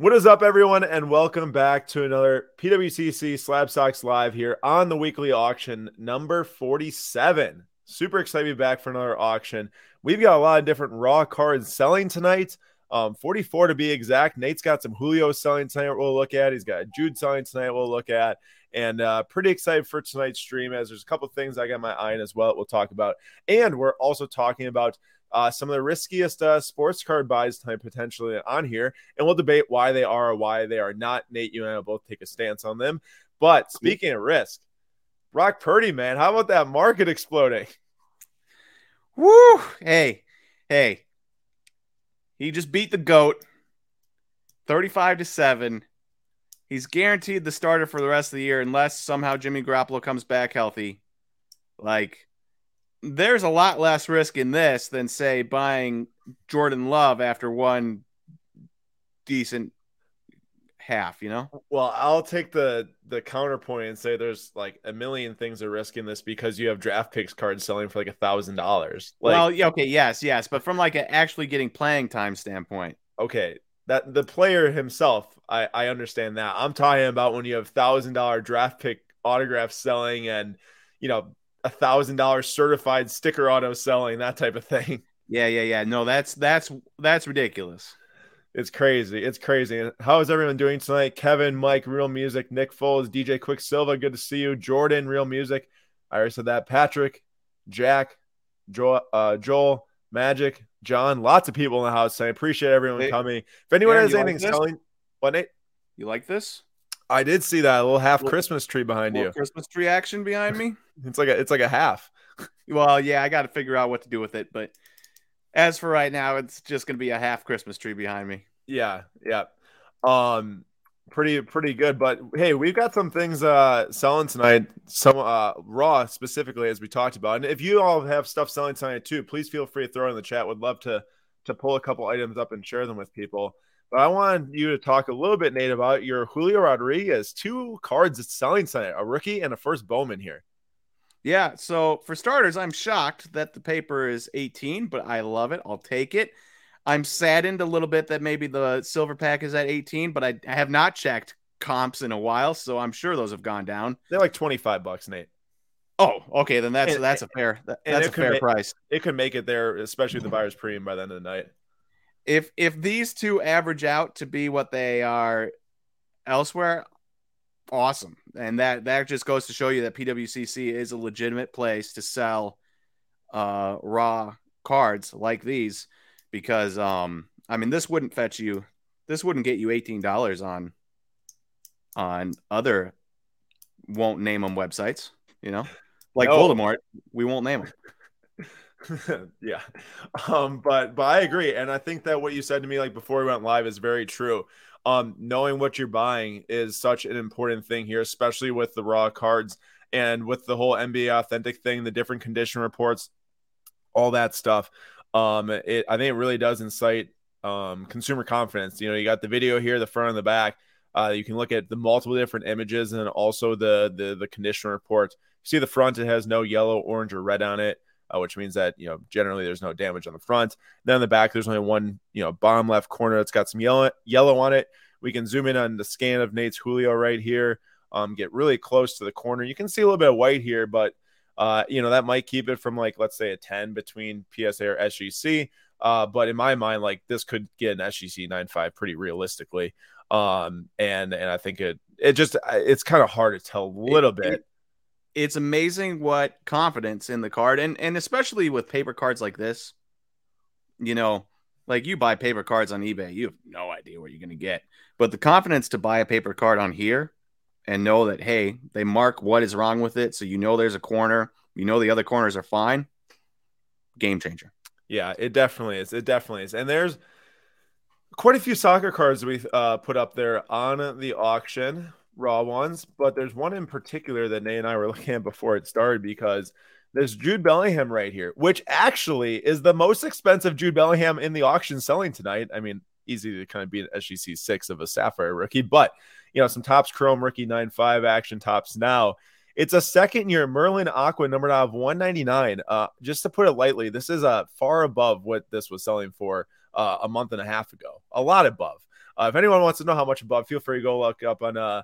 What is up, everyone, and welcome back to another PWCC Slab Stocks Live here on the weekly auction number 47. Super excited to be back for another auction. We've got a lot of different raw cards selling tonight. Um, 44 to be exact. Nate's got some Julio selling tonight. We'll look at. He's got Jude selling tonight. We'll look at, and uh, pretty excited for tonight's stream as there's a couple things I got my eye on as well. We'll talk about, and we're also talking about uh, some of the riskiest uh, sports card buys tonight potentially on here, and we'll debate why they are or why they are not. Nate, you and I will both take a stance on them. But speaking of risk, Brock Purdy, man, how about that market exploding? Woo! Hey, hey, he just beat the goat, thirty-five to seven. He's guaranteed the starter for the rest of the year unless somehow Jimmy Garoppolo comes back healthy. Like there's a lot less risk in this than say buying Jordan Love after one decent half, you know? Well, I'll take the the counterpoint and say there's like a million things at risk in this because you have draft picks cards selling for like a thousand dollars. Well, yeah, okay, yes, yes, but from like a actually getting playing time standpoint. Okay. That the player himself, I, I understand that. I'm talking about when you have thousand dollar draft pick autographs selling and you know a thousand dollar certified sticker auto selling that type of thing. Yeah, yeah, yeah. No, that's that's that's ridiculous. It's crazy. It's crazy. How is everyone doing tonight? Kevin, Mike, Real Music, Nick Foles, DJ Quicksilva, good to see you. Jordan, Real Music. I already said that. Patrick, Jack, Joel, uh, Joel, Magic, John. Lots of people in the house. I appreciate everyone hey, coming. If anyone Aaron, has anything like selling, what Nate? You like this? I did see that little half little, Christmas tree behind you. Christmas tree action behind me. it's like a it's like a half. well, yeah, I got to figure out what to do with it, but as for right now, it's just going to be a half Christmas tree behind me. Yeah, yeah. Um pretty pretty good, but hey, we've got some things uh selling tonight, some uh raw specifically as we talked about. And if you all have stuff selling tonight too, please feel free to throw it in the chat. Would love to to pull a couple items up and share them with people. But I wanted you to talk a little bit, Nate, about your Julio Rodriguez. Two cards that's selling tonight, a rookie and a first Bowman here. Yeah. So for starters, I'm shocked that the paper is 18, but I love it. I'll take it. I'm saddened a little bit that maybe the silver pack is at 18, but I, I have not checked comps in a while, so I'm sure those have gone down. They're like 25 bucks, Nate. Oh, okay, then that's and, that's a fair that, that's a fair price. It could make it there, especially the buyer's premium by the end of the night if if these two average out to be what they are elsewhere, awesome. And that that just goes to show you that PWCC is a legitimate place to sell uh raw cards like these because um I mean this wouldn't fetch you this wouldn't get you $18 on on other won't name them websites, you know? Like no. Voldemort, we won't name them. yeah. Um, but but I agree. And I think that what you said to me like before we went live is very true. Um, knowing what you're buying is such an important thing here, especially with the raw cards and with the whole NBA authentic thing, the different condition reports, all that stuff. Um, it I think it really does incite um consumer confidence. You know, you got the video here, the front and the back. Uh, you can look at the multiple different images and also the the the condition report. See the front, it has no yellow, orange, or red on it uh, which means that you know generally there's no damage on the front. Then on the back, there's only one you know bottom left corner that's got some yellow yellow on it. We can zoom in on the scan of Nate's Julio right here. Um, get really close to the corner. You can see a little bit of white here, but uh, you know that might keep it from like let's say a 10 between PSA or SGC. Uh, but in my mind, like this could get an SGC 9.5 pretty realistically. Um, and and I think it it just it's kind of hard to tell a little it, bit. It, it's amazing what confidence in the card and and especially with paper cards like this you know like you buy paper cards on ebay you have no idea what you're going to get. But the confidence to buy a paper card on here and know that hey they mark what is wrong with it so you know there's a corner you know the other corners are fine game changer. Yeah it definitely is it definitely is. And there's quite a few soccer cards we uh, put up there on the auction raw ones, but there's one in particular that Nate and I were looking at before it started because there's Jude Bellingham right here, which actually is the most expensive Jude Bellingham in the auction selling tonight. I mean, easy to kind of be an SGC six of a Sapphire rookie, but you know, some Topps Chrome rookie nine five action Topps Now. It's a second year Merlin Aqua number of 199. Uh, just to put it lightly, this is uh, far above what this was selling for uh, a month and a half ago, a lot above. Uh, if anyone wants to know how much above, feel free to go look up on uh,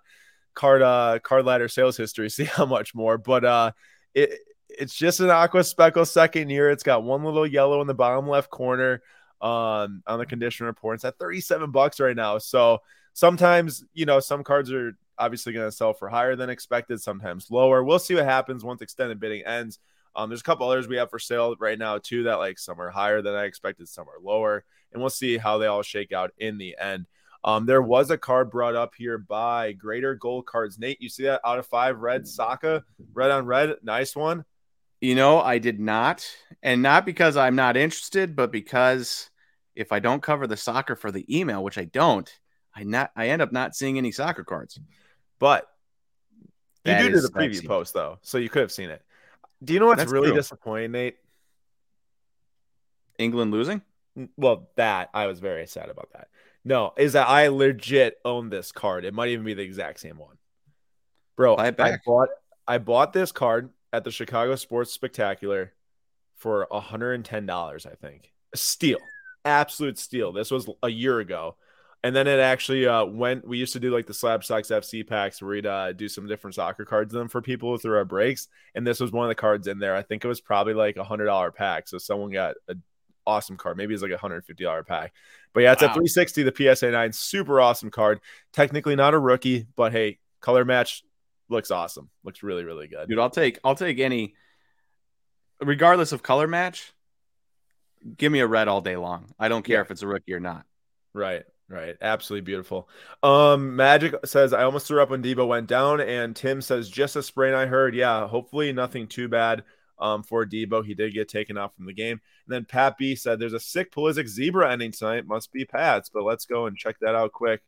card uh, card ladder sales history, see how much more. But uh, it it's just an aqua speckle second year. It's got one little yellow in the bottom left corner um, on the condition report. It's at 37 bucks right now. So sometimes, you know, some cards are obviously going to sell for higher than expected, sometimes lower. We'll see what happens once extended bidding ends. Um, there's a couple others we have for sale right now too that like some are higher than I expected, some are lower, and we'll see how they all shake out in the end. Um, there was a card brought up here by Greater Gold Cards. Nate, you see that out of five red Saka, red on red, nice one. You know, I did not, and not because I'm not interested, but because if I don't cover the soccer for the email, which I don't, I not I end up not seeing any soccer cards. But you do do the preview post though, so you could have seen it. Do you know what's That's really true. disappointing, Nate? England losing? Well, that I was very sad about that. No, is that I legit own this card. It might even be the exact same one. Bro, I bought I bought this card at the Chicago Sports Spectacular for $110, I think. Steal. Absolute steal. This was a year ago. And then it actually uh, went. We used to do like the Slab Stocks FC packs where we'd uh, do some different soccer cards in them for people through our breaks. And this was one of the cards in there. I think it was probably like a hundred dollar pack. So someone got an awesome card. Maybe it's like a hundred fifty dollar pack. But yeah, it's wow. a 360, the PSA 9. Super awesome card. Technically not a rookie, but hey, color match looks awesome. Looks really, really good. Dude, I'll take I'll take any regardless of color match. Give me a red all day long. I don't care yeah. if it's a rookie or not. Right. Right. Absolutely beautiful. Um, Magic says I almost threw up when Deebo went down, and Tim says just a sprain I heard. Yeah, hopefully nothing too bad um for Deebo. He did get taken out from the game. And then Pat B said there's a sick Pulisic zebra ending tonight. Must be Pat's, but let's go and check that out quick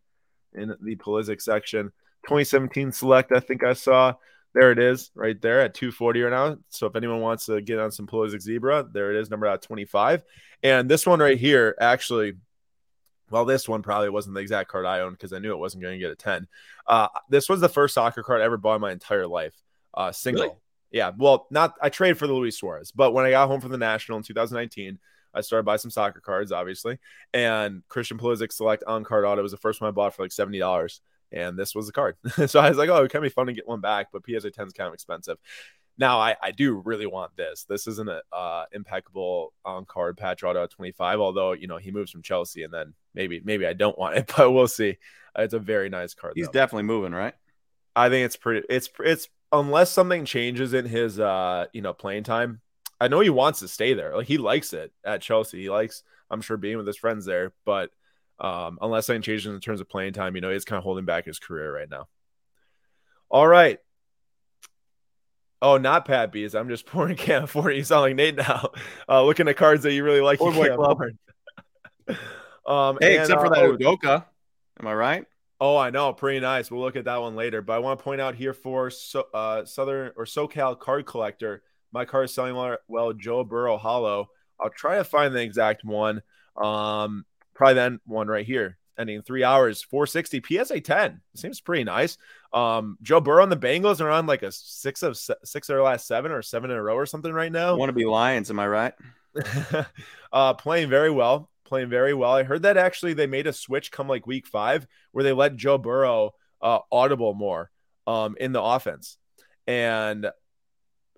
in the Pulisic section. 2017 select, I think I saw. There it is, right there at 240 right now. So if anyone wants to get on some Pulisic Zebra, there it is, number out 25. And this one right here, actually, well, this one probably wasn't the exact card I owned because I knew it wasn't going to get a 10. Uh, this was the first soccer card I ever bought in my entire life. Uh, single. Really? Yeah. Well, not I traded for the Luis Suarez, but when I got home from the National in 2019, I started buying some soccer cards, obviously. And Christian Pulisic Select on card auto was the first one I bought for like $70. And this was the card. so I was like, oh, it can be fun to get one back, but PSA 10 is kind of expensive. Now I, I do really want this. This isn't an uh, impeccable on card patch auto at 25, although you know he moves from Chelsea and then maybe maybe I don't want it, but we'll see. It's a very nice card. He's though. definitely moving, right? I think it's pretty it's it's unless something changes in his uh you know playing time. I know he wants to stay there. Like he likes it at Chelsea. He likes I'm sure being with his friends there, but um unless something changes in terms of playing time, you know, he's kind of holding back his career right now. All right. Oh, not Pat Bees. I'm just pouring can't afford. You sound like Nate now. Uh, looking at cards that you really like. You can't afford. um, hey, and, except for uh, that oh, Udoka. Am I right? Oh, I know. Pretty nice. We'll look at that one later. But I want to point out here for so, uh, Southern or SoCal card collector, my card is selling well. Joe Burrow Hollow. I'll try to find the exact one. Um, probably that one right here ending three hours, 460 PSA 10. Seems pretty nice. Um, Joe Burrow and the Bengals are on like a six of six of their last seven or seven in a row or something right now. Want to be Lions? Am I right? uh, playing very well, playing very well. I heard that actually they made a switch come like week five where they let Joe Burrow uh, audible more um, in the offense, and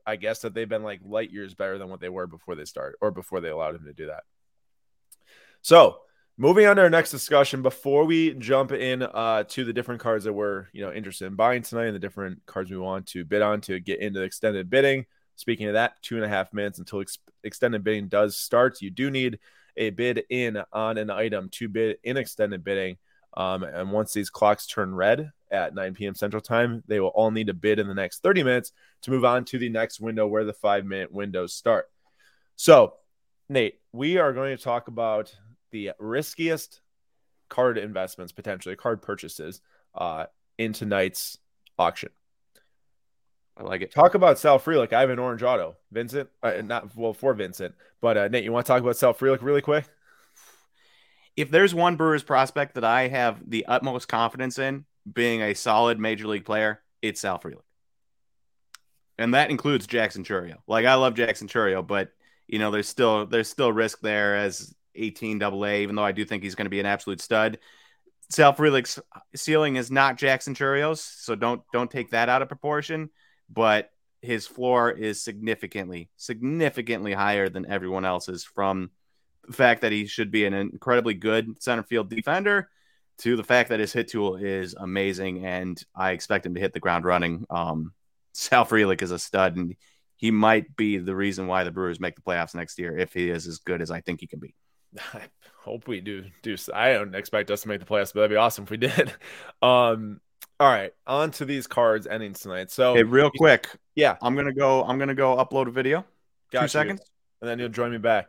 I guess that they've been like light years better than what they were before they start or before they allowed him to do that. So Moving on to our next discussion, before we jump in uh, to the different cards that we're you know interested in buying tonight and the different cards we want to bid on to get into extended bidding. Speaking of that, two and a half minutes until ex- extended bidding does start. You do need a bid in on an item to bid in extended bidding. Um, and once these clocks turn red at 9 p.m. Central Time, they will all need to bid in the next 30 minutes to move on to the next window where the five minute windows start. So, Nate, we are going to talk about the riskiest card investments, potentially card purchases, uh, in tonight's auction. I like it. Talk about Sal Frelick. I have an orange auto. Vincent, uh, not well for Vincent, but uh, Nate, you want to talk about Sal Frelick really quick? If there's one Brewers prospect that I have the utmost confidence in being a solid major league player, it's Sal Frelick. And that includes Jackson Chourio. Like I love Jackson Chourio, but you know, there's still there's still risk there as 18 double A, even though I do think he's going to be an absolute stud. Sal Frelick's ceiling is not Jackson Chourio's, so don't don't take that out of proportion. But his floor is significantly, significantly higher than everyone else's from the fact that he should be an incredibly good center field defender to the fact that his hit tool is amazing and I expect him to hit the ground running. Um, Sal Frelick is a stud and he might be the reason why the Brewers make the playoffs next year if he is as good as I think he can be. I hope we do do I don't expect us to make the playoffs, but that'd be awesome if we did. Um all right, on to these cards ending tonight. So hey, real quick, yeah, I'm gonna go. I'm gonna go upload a video. Got Two you. seconds, and then you'll join me back.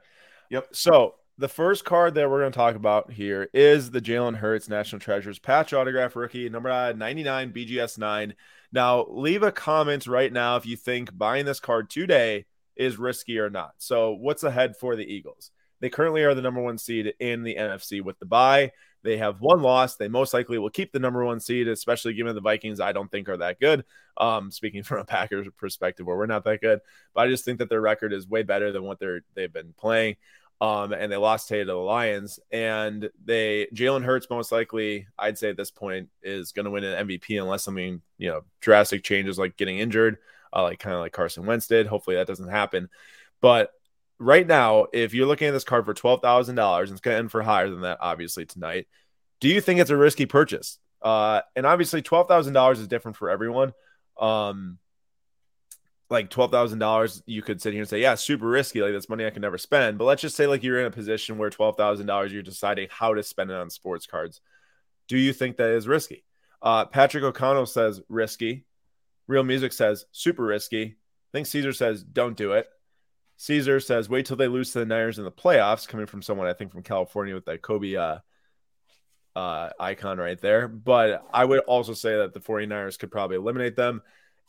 Yep. So the first card that we're going to talk about here is the Jalen Hurts National Treasures patch autograph rookie, number 99, BGS 9. Now, leave a comment right now if you think buying this card today is risky or not. So, what's ahead for the Eagles? They currently are the number one seed in the NFC with the bye. They have one loss. They most likely will keep the number one seed, especially given the Vikings. I don't think are that good. Um, speaking from a Packers perspective, where we're not that good, but I just think that their record is way better than what they're they've been playing. Um, and they lost today to the Lions. And they Jalen Hurts most likely, I'd say at this point, is going to win an MVP unless something you know drastic changes like getting injured, uh, like kind of like Carson Wentz did. Hopefully that doesn't happen. But right now, if you're looking at this card for twelve thousand dollars, and it's going to end for higher than that, obviously tonight. Do you think it's a risky purchase? Uh, and obviously, twelve thousand dollars is different for everyone. Um, like twelve thousand dollars, you could sit here and say, "Yeah, super risky. Like that's money I can never spend." But let's just say like you're in a position where twelve thousand dollars, you're deciding how to spend it on sports cards. Do you think that is risky? Uh, Patrick O'Connell says risky. Real Music says super risky. I think Caesar says don't do it. Caesar says, wait till they lose to the Niners in the playoffs, coming from someone I think from California with that Kobe uh, uh, icon right there. But I would also say that the 49ers could probably eliminate them.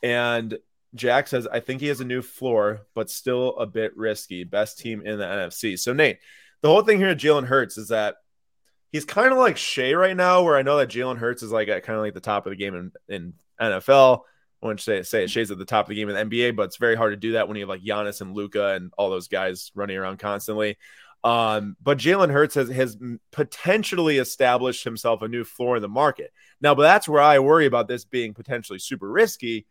And Jack says, I think he has a new floor, but still a bit risky. Best team in the NFC. So, Nate, the whole thing here Jalen Hurts is that he's kind of like Shai right now, where I know that Jalen Hurts is like at kind of like the top of the game in, in NFL. I wouldn't say say it at the top of the game in the NBA, but it's very hard to do that when you have like Giannis and Luka and all those guys running around constantly. Um, but Jalen Hurts has, has potentially established himself a new floor in the market. Now, but that's where I worry about this being potentially super risky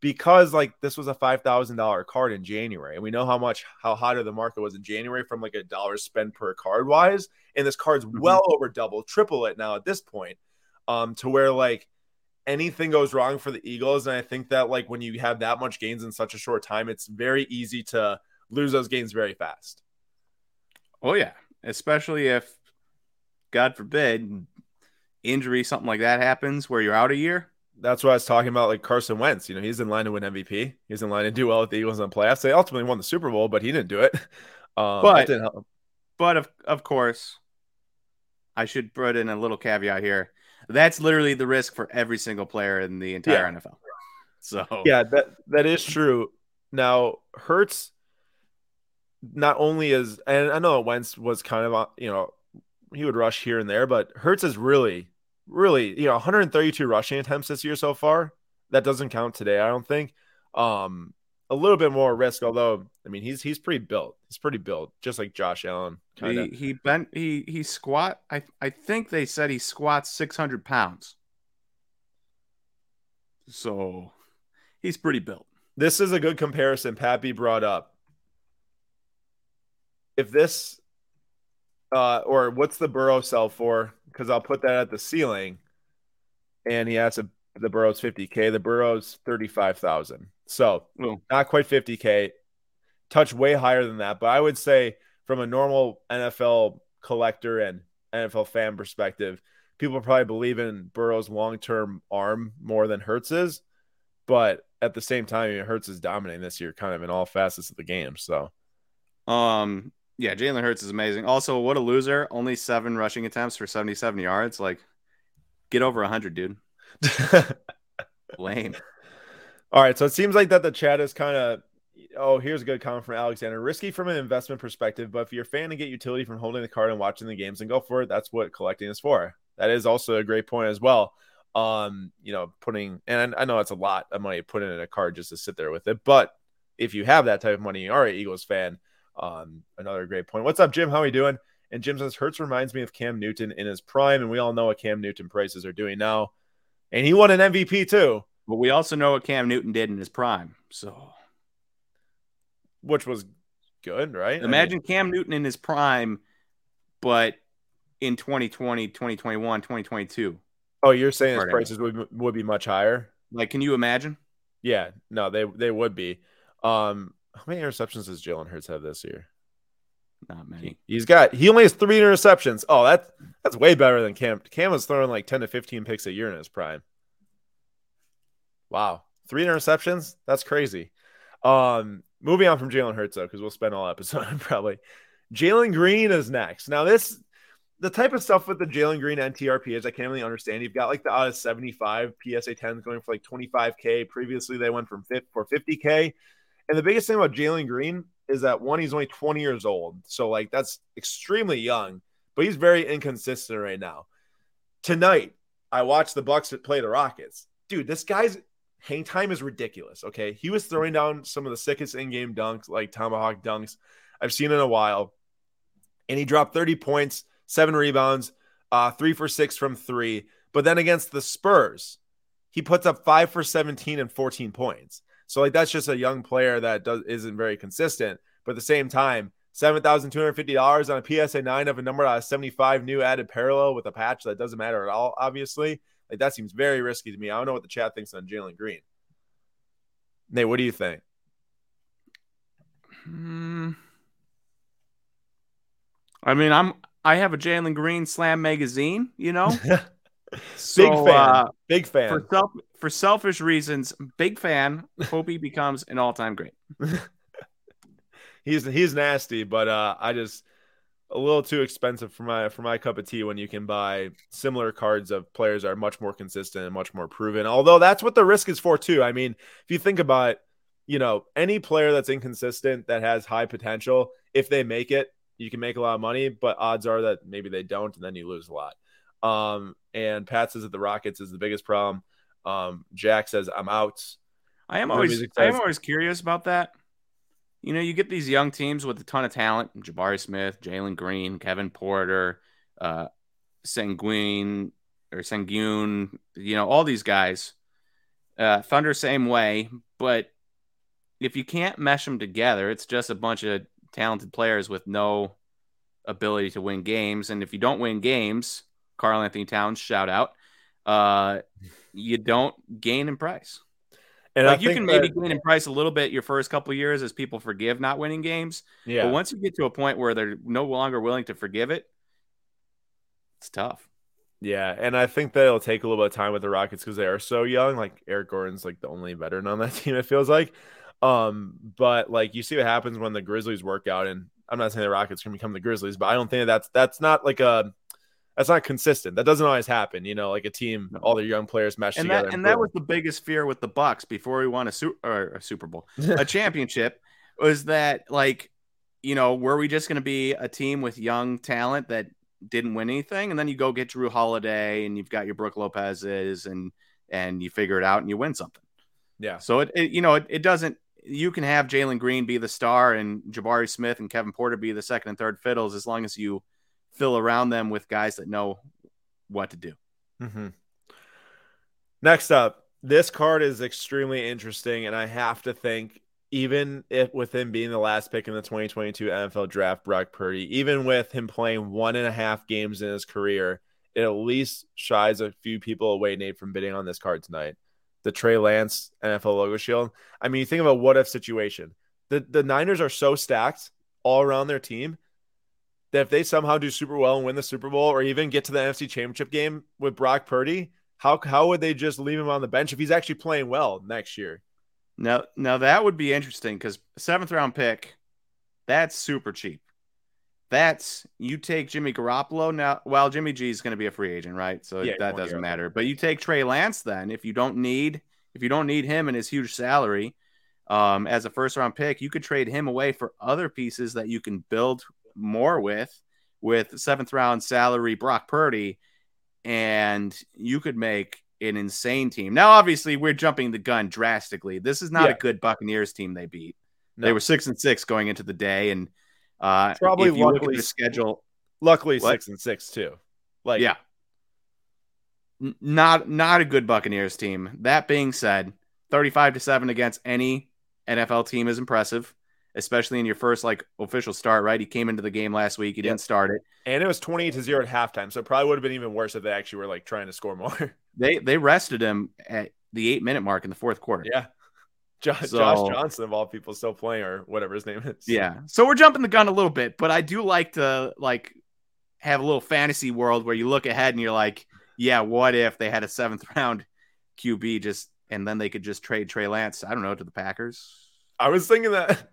because like this was a five thousand dollar card in January, and we know how much how hotter the market was in January from like a dollar spend per card wise, and this card's mm-hmm. well over double, triple it now at this point. Um, to where like anything goes wrong for the Eagles. And I think that like when you have that much gains in such a short time, it's very easy to lose those gains very fast. Oh yeah, especially if God forbid injury, something like that happens where you're out a year. That's what I was talking about, like Carson Wentz. You know, he's in line to win MVP. He's in line to do well with the Eagles in the playoffs. They ultimately won the Super Bowl, but he didn't do it. Um, but but of of course, I should put in a little caveat here. That's literally the risk for every single player in the entire yeah. NFL. So yeah, that that is true. Now Hurts not only is, and I know Wentz was kind of you know he would rush here and there, but Hurts is really, really you know 132 rushing attempts this year so far. That doesn't count today, I don't think. Um, a little bit more risk, although I mean he's he's pretty built. He's pretty built, just like Josh Allen. Kinda. He he bent he he squat. I I think they said he squats six hundred pounds. So he's pretty built. This is a good comparison. Pappy brought up. If this, uh, or what's the Burrow sell for? Because I'll put that at the ceiling, and he has a the Burrow's fifty k. The Burrow's thirty five thousand. So not quite 50K, touch way higher than that. But I would say from a normal NFL collector and NFL fan perspective, people probably believe in Burrow's long term arm more than Hurts's. But at the same time, Hurts is dominating this year, kind of in all facets of the game. So, um, yeah, Jalen Hurts is amazing. Also, what a loser! Only seven rushing attempts for seventy-seven yards. Like, get over hundred, dude. Lame. All right, so it seems like that the chat is kind of oh, here's a good comment from Alexander. Risky from an investment perspective, but if you're a fan and get utility from holding the card and watching the games, and go for it. That's what collecting is for. That is also a great point as well. Um, you know, putting and I know it's a lot of money put in a card just to sit there with it, but if you have that type of money, you are an Eagles fan. Um, another great point. What's up, Jim? How are you doing? And Jim says Hurts reminds me of Cam Newton in his prime, and we all know what Cam Newton prices are doing now. And he won an MVP too. But we also know what Cam Newton did in his prime. So which was good, right? Imagine I mean, Cam Newton in his prime, but in 2020, 2021, 2022. Oh, you're saying his prices would, would be much higher? Like, can you imagine? Yeah, no, they they would be. Um, how many interceptions does Jalen Hurts have this year? Not many. He, has got he only has three interceptions. Oh, that's that's way better than Cam. Cam was throwing like 10 to 15 picks a year in his prime. Wow. Three interceptions? That's crazy. Um, moving on from Jalen Hurts though, because we'll spend all episode probably. Jalen Green is next. Now, this the type of stuff with the Jalen Green NTRP is I can't really understand. You've got like the out of 75 PSA 10s going for like 25k. Previously, they went from for 50k. And the biggest thing about Jalen Green is that one, he's only 20 years old. So, like, that's extremely young, but he's very inconsistent right now. Tonight, I watched the Bucks play the Rockets. Dude, this guy's hang time is ridiculous. Okay. He was throwing down some of the sickest in game dunks, like tomahawk dunks I've seen in a while. And he dropped 30 points, seven rebounds, uh, three for six from three. But then against the Spurs, he puts up five for 17 and 14 points. So like that's just a young player that does isn't very consistent. But at the same time, seven thousand two hundred fifty dollars on a PSA nine of a number out of seventy five new added parallel with a patch that doesn't matter at all. Obviously, like that seems very risky to me. I don't know what the chat thinks on Jalen Green. Nate, what do you think? Hmm. I mean, I'm I have a Jalen Green Slam magazine, you know. so, big fan. Uh, big fan. For self, for selfish reasons, big fan. Hope he becomes an all-time great. he's he's nasty, but uh, I just a little too expensive for my for my cup of tea when you can buy similar cards of players that are much more consistent and much more proven. Although that's what the risk is for too. I mean, if you think about it, you know, any player that's inconsistent that has high potential, if they make it, you can make a lot of money, but odds are that maybe they don't and then you lose a lot. Um, and Pat says that the Rockets is the biggest problem. Um, Jack says, I'm out. I am always I am always curious about that. You know, you get these young teams with a ton of talent: Jabari Smith, Jalen Green, Kevin Porter, uh, Sengun or Sengun. You know, all these guys. Uh, Thunder same way, but if you can't mesh them together, it's just a bunch of talented players with no ability to win games. And if you don't win games, Karl-Anthony Towns, shout out uh, you don't gain in price. And like you can maybe that, gain in price a little bit your first couple years as people forgive not winning games. Yeah. But once you get to a point where they're no longer willing to forgive it, it's tough. Yeah, and I think that it'll take a little bit of time with the Rockets because they are so young. Like Eric Gordon's like the only veteran on that team. It feels like. Um, but like you see what happens when the Grizzlies work out, and I'm not saying the Rockets can become the Grizzlies, but I don't think that's that's not like a that's not consistent. That doesn't always happen. You know, like a team, all their young players mesh and together. That, and, and that was the biggest fear with the Bucks before we won a, su- a Super Bowl, a championship, was that like, you know, were we just going to be a team with young talent that didn't win anything, and then you go get Jrue Holiday, and you've got your Brook Lopez's, and and you figure it out, and you win something. Yeah. So it, it you know, it, it doesn't. You can have Jalen Green be the star and Jabari Smith and Kevin Porter be the second and third fiddles as long as you fill around them with guys that know what to do. Mm-hmm. Next up, this card is extremely interesting, and I have to think, even if with him being the last pick in the 2022 NFL draft, Brock Purdy, even with him playing one and a half games in his career, it at least shies a few people away, Nate, from bidding on this card tonight. The Trey Lance NFL logo shield. I mean, you think of a what if situation. The the Niners are so stacked all around their team that if they somehow do super well and win the Super Bowl or even get to the NFC Championship game with Brock Purdy, how how would they just leave him on the bench if he's actually playing well next year? Now, now that would be interesting because seventh round pick, that's super cheap. That's you take Jimmy Garoppolo now. Well, Jimmy G is going to be a free agent, right? So yeah, that doesn't matter. But you take Trey Lance then if you don't need if you don't need him and his huge salary um, as a first round pick, you could trade him away for other pieces that you can build more with with seventh round salary Brock Purdy, and you could make an insane team. Now, obviously, we're jumping the gun drastically. This is not yeah. a good Buccaneers team they beat. No. They were six and six going into the day, and uh, probably if you look at the schedule. Luckily, What? six and six too. Like, yeah. N- Not not a good Buccaneers team. That being said, 35 to 7 against any NFL team is impressive, especially in your first like official start, right? He came into the game last week, he Yep. didn't start it. and it was twenty to zero at halftime, so it probably would have been even worse if they actually were like trying to score more. They they rested him at the 8 minute mark in the fourth quarter. yeah, Josh, So- Josh Johnson of all people still playing or whatever his name is. Yeah. So we're jumping the gun a little bit, but I do like to like have a little fantasy world where you look ahead and you're like, yeah, what if they had a seventh round QB just and then they could just trade Trey Lance, I don't know, to the Packers. I was thinking that.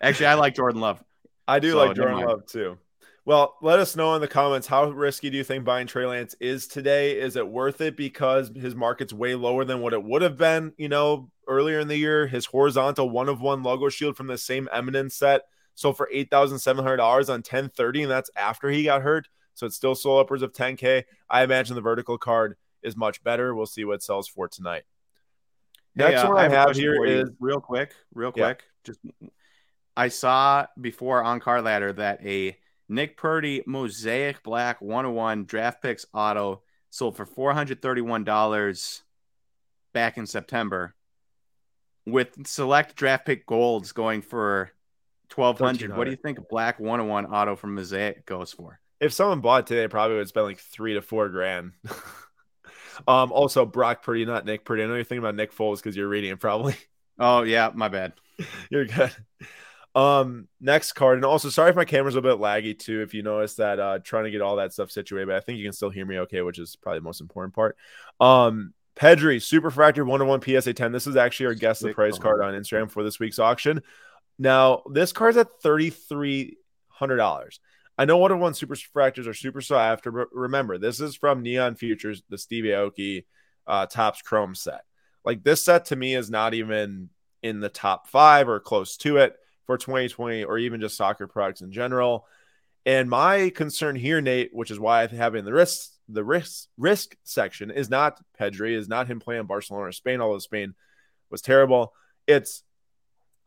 Actually, I like Jordan Love. I do So, like Jordan. Love too. Well, let us know in the comments how risky do you think buying Trey Lance is today? Is it worth it because his market's way lower than what it would have been, you know, earlier in the year? His horizontal one of one logo shield from the same Eminence set sold for eight thousand seven hundred dollars on ten thirty, and that's after he got hurt. So it's still sold upwards of ten k. I imagine the vertical card is much better. We'll see what it sells for tonight. Next Hey, uh, one I, a have question here is real quick, real Yeah. quick. Just I saw before on Card Ladder that a Nick Purdy Mosaic Black 101 draft picks auto sold for $431 back in September with select draft pick golds going for 1200 What do you think a black 101 auto from Mosaic goes for? if someone bought today, probably would spend like three to four grand. um, also Brock Purdy, not Nick Purdy. I know you're thinking about Nick Foles because you're reading it probably. Oh, yeah, my bad. you're good. Um, next card, and also sorry if my camera's a bit laggy too. If you notice that, uh, trying to get all that stuff situated, but I think you can still hear me okay, which is probably the most important part. Um, Pedri Superfractor 101 PSA 10. This is actually our guess the price card. on Instagram for this week's auction. Now, this card's at $3,300. I know 101 Superfractors are super sought after, but remember, this is from Neon Futures, the Steve Aoki uh, Topps Chrome set. Like this set to me is not even in the top five or close to it for 2020 or even just soccer products in general. And my concern here, Nate, which is why I have in the risk the risk risk section is not Pedri, is not him playing Barcelona or Spain, although Spain was terrible. It's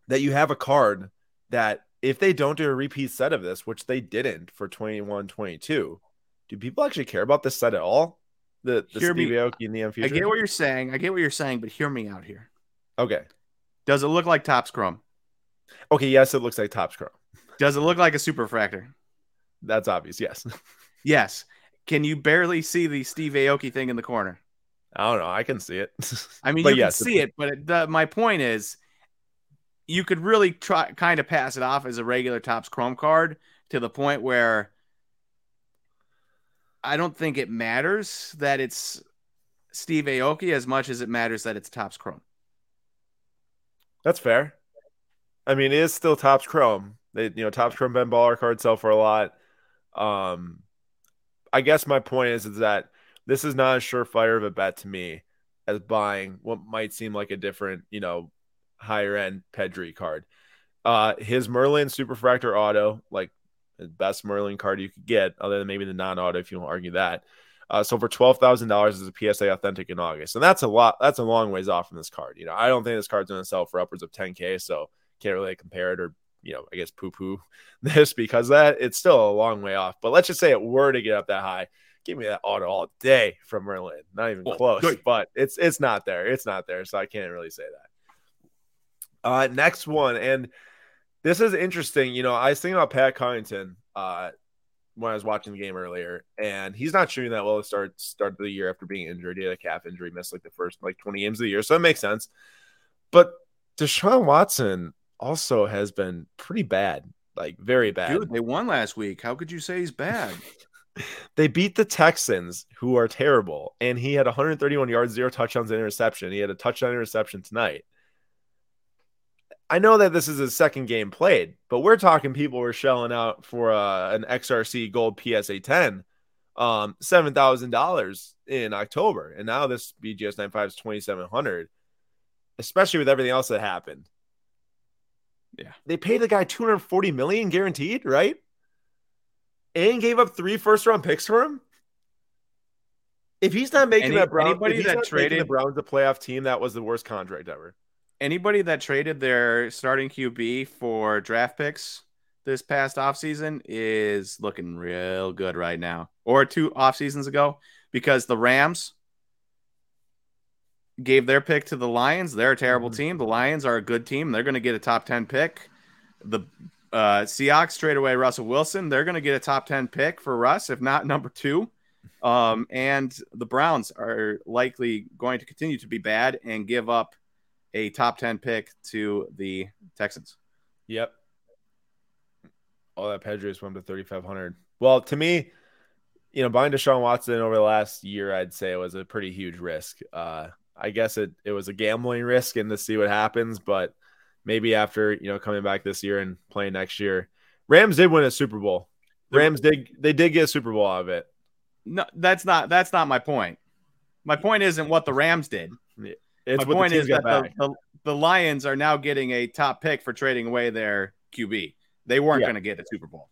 that you have a card that if they don't do a repeat set of this, which they didn't for 21 22, do people actually care about this set at all? The the Hear me- Aoki Neon I Future. get what you're saying. I get what you're saying, but hear me out here. okay. Does it look like Topps Chrome? Okay, yes, it looks like Topps Chrome. Does it look like a superfractor? That's obvious. Yes. Yes. Can you barely see the Steve Aoki thing in the corner? I don't know. I can see it. I mean, you yes, can see it, but it, the, my point is, you could really try kind of pass it off as a regular Topps Chrome card to the point where I don't think it matters that it's Steve Aoki as much as it matters that it's Topps Chrome. That's fair. I mean, it is still Topps Chrome. They, you know, Topps Chrome Ben Baller cards sell for a lot. Um, I guess my point is is that this is not as surefire of a bet to me as buying what might seem like a different, you know, higher end Pedri card. Uh, his Merlin Superfractor Auto, like the best Merlin card you could get, other than maybe the non-auto, if you to argue that. Uh, so for twelve thousand dollars is a PSA authentic in August, and that's a lot. That's a long ways off from this card. You know, I don't think this card's going to sell for upwards of ten k. So can't really compare it, or you know, I guess poo poo this because that it's still a long way off. But let's just say it were to get up that high, give me that auto all day from Merlin. Not even close, good. but it's it's not there. It's not there, so I can't really say that. Uh, next one, and this is interesting. You know, I was thinking about Pat Connaughton uh, when I was watching the game earlier, and he's not shooting that well to start start of the year after being injured. He had a calf injury, missed like the first like 20 games of the year, so it makes sense. But Deshaun Watson also has been pretty bad, like very bad. Dude, they won last week. How could you say he's bad? They beat the Texans, who are terrible, and he had 131 yards, zero touchdowns, and interception. He had a touchdown interception tonight. I know that this is his second game played, but we're talking people were shelling out for uh, an XRC Gold PSA 10, um, seven thousand dollars in October, and now this BGS 95 is 2,700. Especially with everything else that happened. Yeah. they paid the guy 240 million guaranteed, right? And gave up three first round picks for him. If he's not making Any- that Brown, anybody that making the Browns a playoff team, that was the worst contract ever. Anybody that traded their starting QB for draft picks this past offseason is looking real good right now, or two off seasons ago, because the Rams gave their pick to the Lions. They're a terrible mm-hmm. team. The Lions are a good team. They're going to get a top 10 pick. The uh, Seahawks trade away Russell Wilson. They're going to get a top 10 pick for Russ, if not number two. Um, and the Browns are likely going to continue to be bad and give up a top 10 pick to the Texans. Yep. All that Pedro swim to 3,500. Well, to me, you know, buying Deshaun Watson over the last year, I'd say it was a pretty huge risk. Uh, I guess it, it was a gambling risk and to see what happens, but maybe after, you know, coming back this year and playing next year, Rams did win a Super Bowl. Rams did, they did get a Super Bowl out of it. No, that's not, that's not my point. My point isn't what the Rams did. It's my point is that the, the, the, Lions are now getting a top pick for trading away their QB. They weren't yeah. going to get a Super Bowl.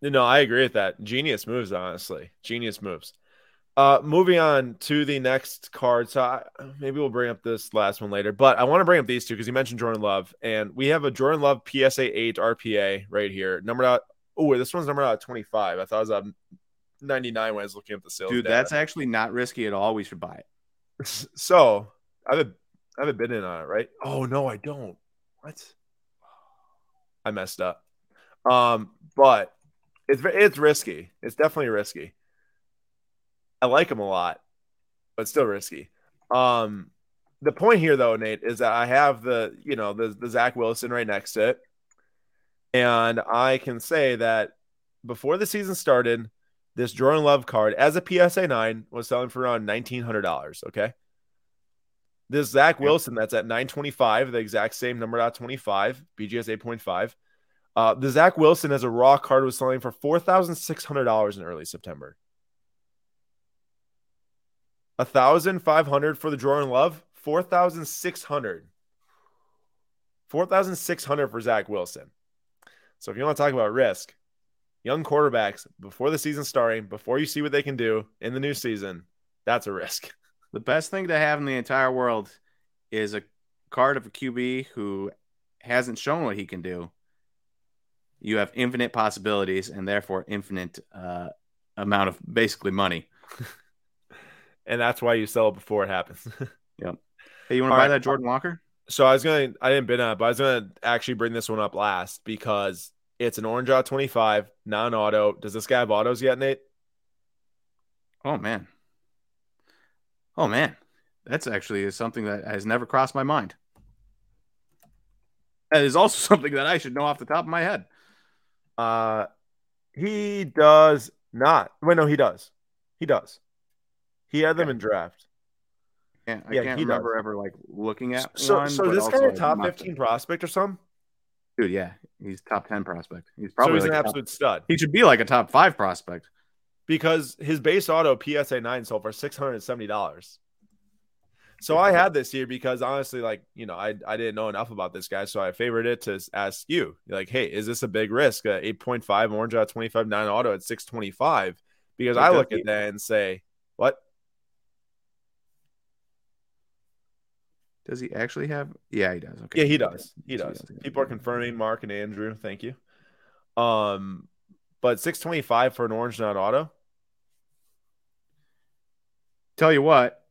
No, I agree with that. Genius moves, honestly. Genius moves. Uh, moving on to the next card. So I, maybe we'll bring up this last one later, but I want to bring up these two because you mentioned Jordan Love, and we have a Jordan Love PSA eight RPA right here, numbered out. Oh, this one's numbered out twenty five. I thought it was on ninety nine when I was looking at the sales. Dude, data. that's actually not risky at all. We should buy it. So I haven't I haven't been in on it, right? Oh no, I don't. What? I messed up. Um, but it's it's risky. It's definitely risky. I like him a lot, but still risky. Um, the point here, though, Nate, is that I have the you know the the Zach Wilson right next to it, and I can say that before the season started, this Jordan Love card as a PSA nine was selling for around nineteen hundred dollars. Okay. This Zach Wilson that's at 925, the exact same number at 25, BGS 8.5. Uh, the Zach Wilson as a raw card was selling for $4,600 in early September. A thousand five hundred for the Jordan Love, four thousand six hundred. Four thousand six hundred for Zach Wilson. So if you want to talk about risk, young quarterbacks before the season starting, before you see what they can do in the new season, that's a risk. The best thing to have in the entire world is a card of a QB who hasn't shown what he can do. You have infinite possibilities and therefore infinite uh, amount of basically money. and that's why you sell it before it happens. yep. Hey, you want to buy right. that Jordan Walker? So I was gonna, I didn't bid on it, but I was gonna actually bring this one up last because it's an orange out 25, non-auto. Does this guy have autos yet, Nate? Oh man. Oh man. That's actually something that has never crossed my mind. That is also something that I should know off the top of my head. Uh he does not. Wait, no, he does. He does. He had them in draft. Yeah, I yeah, can't remember does. ever like looking at so. One, so this guy a top fifteen prospect or something? Dude, yeah, he's top ten prospect. He's probably so he's like an absolute top, stud. He should be like a top five prospect because his base auto PSA nine sold for six hundred seventy dollars. So I had this here because honestly, like you know, I I didn't know enough about this guy, so I favored it to ask you, like, hey, is this a big risk? eight point five orange out twenty five nine auto at six twenty five? Because I look at that and say, what? Does he actually have? Yeah, he does. Okay. Yeah, he does. He does. People are confirming Mark and Andrew. Thank you. Um, but six twenty five for an orange not auto. Tell you what,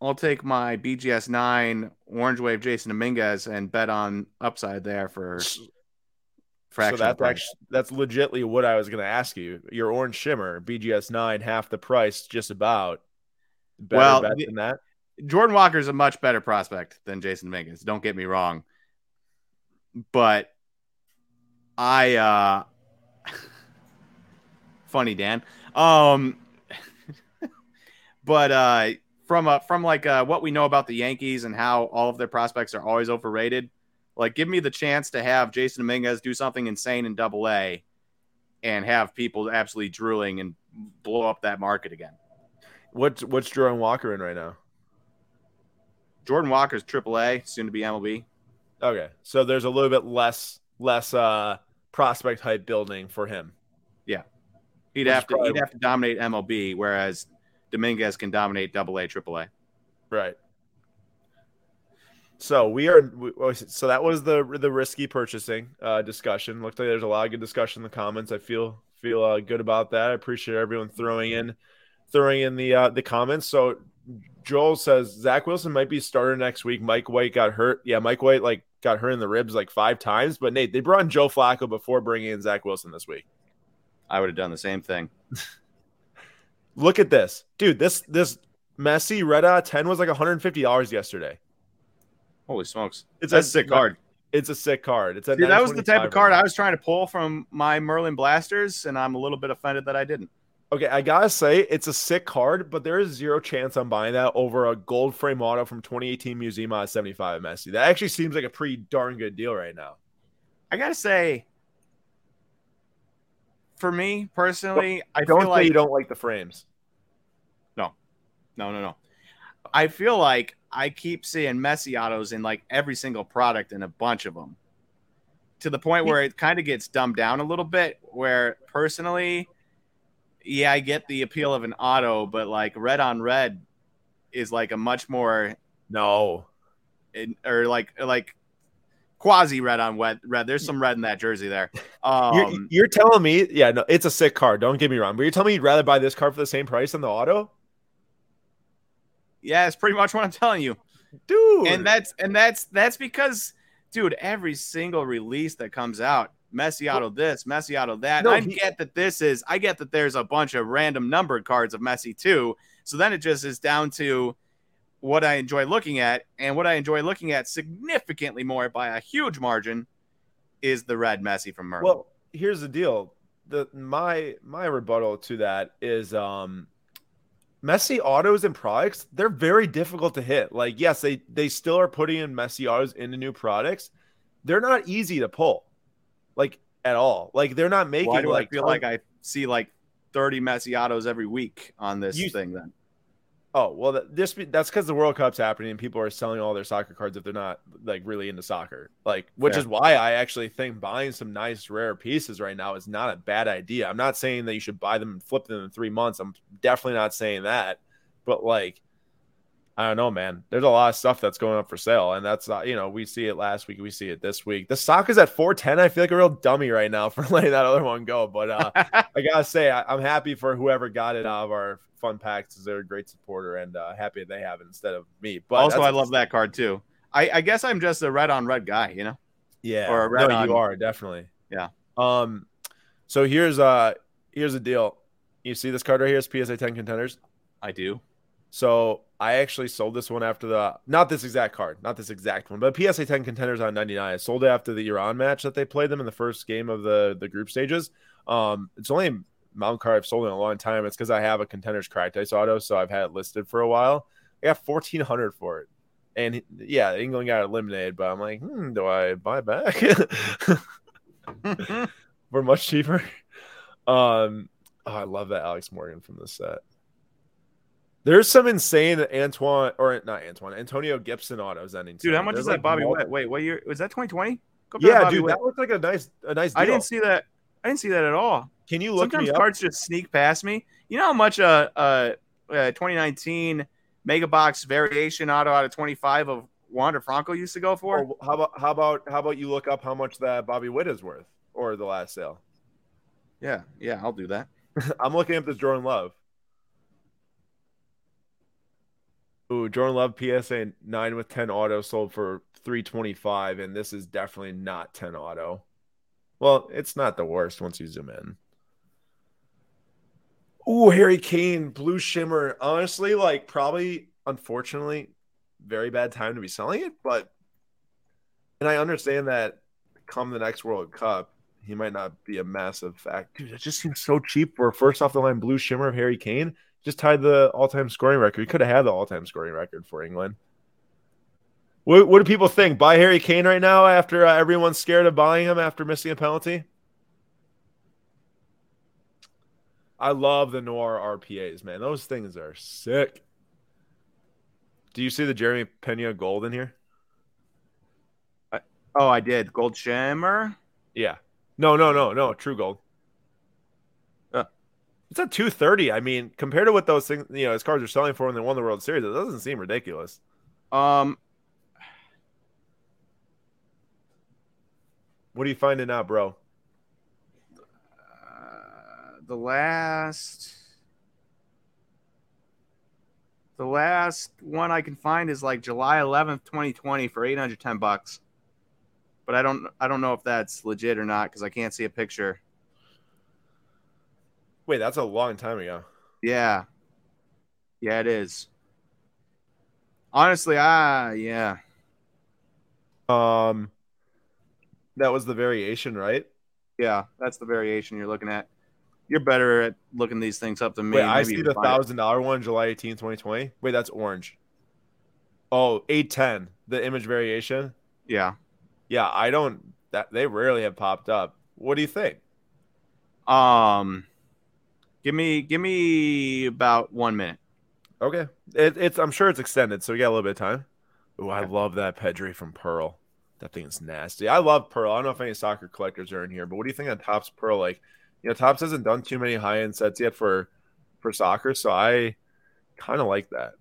I'll take my BGS nine Orange Wave Jasson Dominguez and bet on upside there for. So that's actually that's legitly what I was going to ask you. Your orange shimmer BGS nine, half the price, just about. Better well, bet than that. Jordan Walker is a much better prospect than Jasson Dominguez. Don't get me wrong, but I uh funny Dan. Um but uh from uh from like uh what we know about the Yankees and how all of their prospects are always overrated, like give me the chance to have Jasson Dominguez do something insane in double A and have people absolutely drooling and blow up that market again. What's what's Jordan Walker in right now? Jordan Walker's AAA, soon to be MLB. Okay, so there's a little bit less less uh prospect hype building for him. Yeah, he'd Which have to probably... he'd have to dominate MLB, whereas Dominguez can dominate Double A, Triple A. Right. So we are. So that was the the risky purchasing uh, discussion. Looked like there's a lot of good discussion in the comments. I feel feel uh, good about that. I appreciate everyone throwing in throwing in the uh, the comments. So Joel says Zach Wilson might be starter next week. Mike White got hurt. Yeah, Mike White like got hurt in the ribs like five times. But Nate, they brought in Joe Flacco before bringing in Zach Wilson this week. I would have done the same thing. Look at this, dude. This this Messi Red Dot 10 was like $150 yesterday. Holy smokes. It's That's a sick card. It's a sick card. It's a Dude, that was the type of card I was trying to pull from my Merlin Blasters, and I'm a little bit offended that I didn't. Okay, I gotta say it's a sick card, but there is zero chance I'm buying that over a gold frame auto from 2018 Museum at 75 Messi. That actually seems like a pretty darn good deal right now. I gotta say, for me personally, I don't like you don't like the frames. No, no, no, no. I feel like I keep seeing Messi autos in like every single product and a bunch of them, to the point where it kind of gets dumbed down a little bit. Where personally yeah, I get the appeal of an auto, but like red on red is like a much more no, or like like quasi red on red. Red. There's some red in that jersey there. Um, you're, you're, telling me, yeah, no, it's a sick card. Don't get me wrong, but you're telling me you'd rather buy this card for the same price than the auto? Yeah, it's pretty much what I'm telling you, dude. And that's and that's that's because, dude, every single release that comes out Messi auto this, Messi auto that. No, I he, get that this is, I get that there's a bunch of random numbered cards of Messi too. So then it just is down to what I enjoy looking at. And what I enjoy looking at significantly more by a huge margin is the red Messi from Merlin. Well, here's the deal. The my my rebuttal to that is um Messi autos and products, they're very difficult to hit. Like, yes, they they still are putting in Messi autos into new products. They're not easy to pull like at all. Like they're not making. Why do like I feel like I see like thirty Messi autos every week on this you, thing? Then. Oh well, this that's because the World Cup's happening and people are selling all their soccer cards if they're not like really into soccer. Like, which Fair. is why I actually think buying some nice rare pieces right now is not a bad idea. I'm not saying that you should buy them and flip them in three months. I'm definitely not saying that, but like I don't know, man. There's a lot of stuff that's going up for sale, and that's uh, you know we see it last week, we see it this week. The stock is at 410. I feel like a real dummy right now for letting that other one go, but uh, I gotta say I, am happy for whoever got it out of our fun packs. Because they're a great supporter, and uh, happy they have it instead of me. But also, I love that card too. I, I, guess I'm just a red on red guy, you know. Yeah, or a red no, on... you are definitely. Yeah. Um, so here's uh here's the deal. You see this card right here is PSA 10 contenders. I do. So I actually sold this one after the not this exact card, not this exact one, but PSA 10 contenders on 99. I sold it after the Iran match that they played them in the first game of the the group stages. Um, it's only a mount card I've sold in a long time. It's because I have a contenders cracked ice auto, so I've had it listed for a while. I got 1400 for it. And yeah, England got eliminated, but I'm like, hmm, do I buy back for much cheaper? Um, oh, I love that Alex Morgan from this set. There's some insane Antoine or not Antoine Antonio Gibson autos ending. Dude, how much There's is that Bobby Witt? Wait, what year was that? 2020? Yeah, dude, Witt. that looks like a nice a nice. Deal. I didn't see that. I didn't see that at all. Can you look? Sometimes cards just sneak past me. You know how much uh, uh, uh, a, a, a 2019 Mega Box variation auto out of 25 of Wander Franco used to go for? Oh, how about how about how about you look up how much that Bobby Witt is worth or the last sale? Yeah, yeah, I'll do that. I'm looking up this Jordan Love. Ooh, Jordan Love PSA nine with ten auto sold for three twenty five, and this is definitely not ten auto. Well, it's not the worst once you zoom in. Ooh, Harry Kane, blue shimmer. Honestly, like probably, unfortunately, very bad time to be selling it, but and I understand that come the next World Cup, he might not be a massive fact. Dude, it just seems so cheap for first off the line blue shimmer of Harry Kane just tied the all-time scoring record. He could have had the all-time scoring record for England. What, what do people think? Buy Harry Kane right now after uh, everyone's scared of buying him after missing a penalty? I love the Noir RPAs, man. Those things are sick. Do you see the Jeremy Pena gold in here? I, oh, I did. Gold shimmer? Yeah. No, no, no, no. True gold. It's at 230. I mean, compared to what those things, you know, his cards are selling for when they won the World Series, it doesn't seem ridiculous. Um, what are you finding out, bro? Uh, the last, the last one I can find is like July 11th, 2020, for 810 bucks. But I don't, I don't know if that's legit or not because I can't see a picture. Wait, that's a long time ago. Yeah. Yeah, it is. Honestly, ah, yeah. Um that was the variation, right? Yeah, that's the variation you're looking at. You're better at looking these things up than me. Wait, I see the thousand dollar one, July 18, 2020. Wait, that's orange. Oh, 810, the image variation. Yeah. Yeah, I don't that they rarely have popped up. What do you think? Um give me give me about one minute. Okay. It, it's I'm sure it's extended, so we got a little bit of time. Oh, I love that Pedri from Pearl. That thing is nasty. I love Pearl. I don't know if any soccer collectors are in here, but what do you think of Topps Pearl? Like, you know, Topps hasn't done too many high end sets yet for for soccer, so I kind of like that.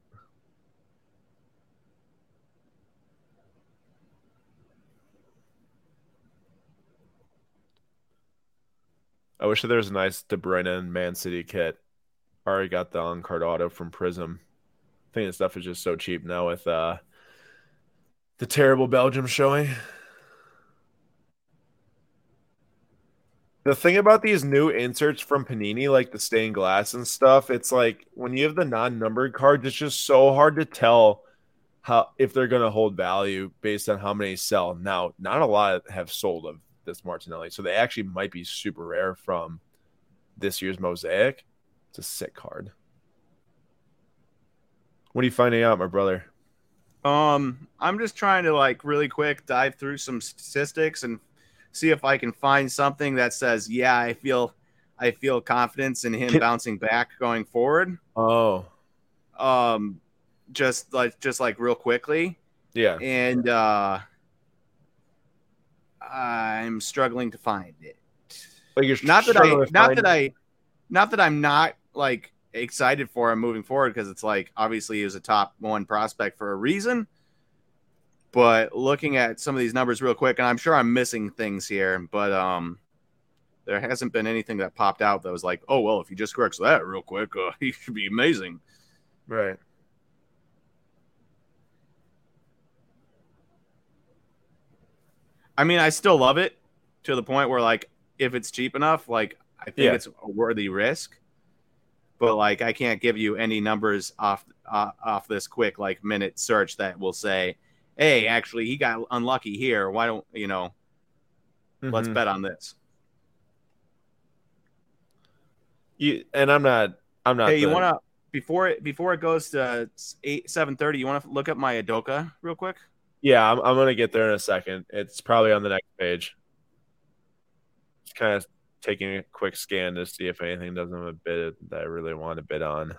I wish there was a nice De Bruyne and Man City kit. Already got the on card auto from Prism. I think this stuff is just so cheap now with uh the terrible Belgium showing. The thing about these new inserts from Panini, like the stained glass and stuff, it's like when you have the non-numbered cards, it's just so hard to tell how if they're going to hold value based on how many sell. Now, not a lot have sold of this Martinelli, so they actually might be super rare from this year's mosaic. It's a sick card. What are you finding out, my brother? Um, I'm just trying to like really quick dive through some statistics and see if I can find something that says, yeah, I feel I feel confidence in him bouncing back going forward. Oh. Um just like just like real quickly. Yeah. And uh I'm struggling to find it. Like you're not that I not that I not that I'm not like excited for him moving forward because it's like obviously he was a top one prospect for a reason. But looking at some of these numbers real quick, and I'm sure I'm missing things here, but um, there hasn't been anything that popped out that was like, oh well, if he just corrects that real quick, uh, he should be amazing. Right. I mean, I still love it to the point where like if it's cheap enough, like I think yeah. it's a worthy risk but like I can't give you any numbers off uh, off this quick like minute search that will say, "Hey, actually, he got unlucky here. Why don't you know? Mm-hmm. Let's bet on this." You and I'm not. I'm not. Hey, the... you want to before it before it goes to eight seven thirty? You want to look up my Udoka real quick? Yeah, I'm. I'm gonna get there in a second. It's probably on the next page. It's kind of taking a quick scan to see if anything doesn't have a bid that I really want to bid on.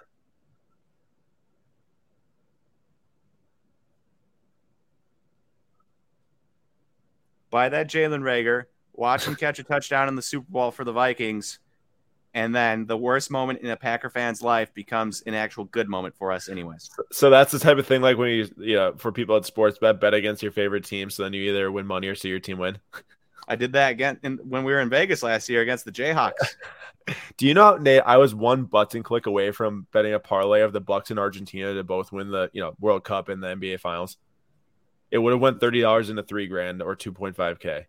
Buy that Jalen Reagor. watch him catch a touchdown in the Super Bowl for the Vikings, and then the worst moment in a Packer fan's life becomes an actual good moment for us, anyways. So that's the type of thing like when you, you know, for people at sports bet, bet against your favorite team, so then you either win money or see your team win. I did that again in, when we were in Vegas last year against the Jayhawks. Do you know, Nate? I was one button click away from betting a parlay of the Bucks and Argentina to both win the you know World Cup and the NBA Finals. It would have went thirty dollars into three grand or two point five k.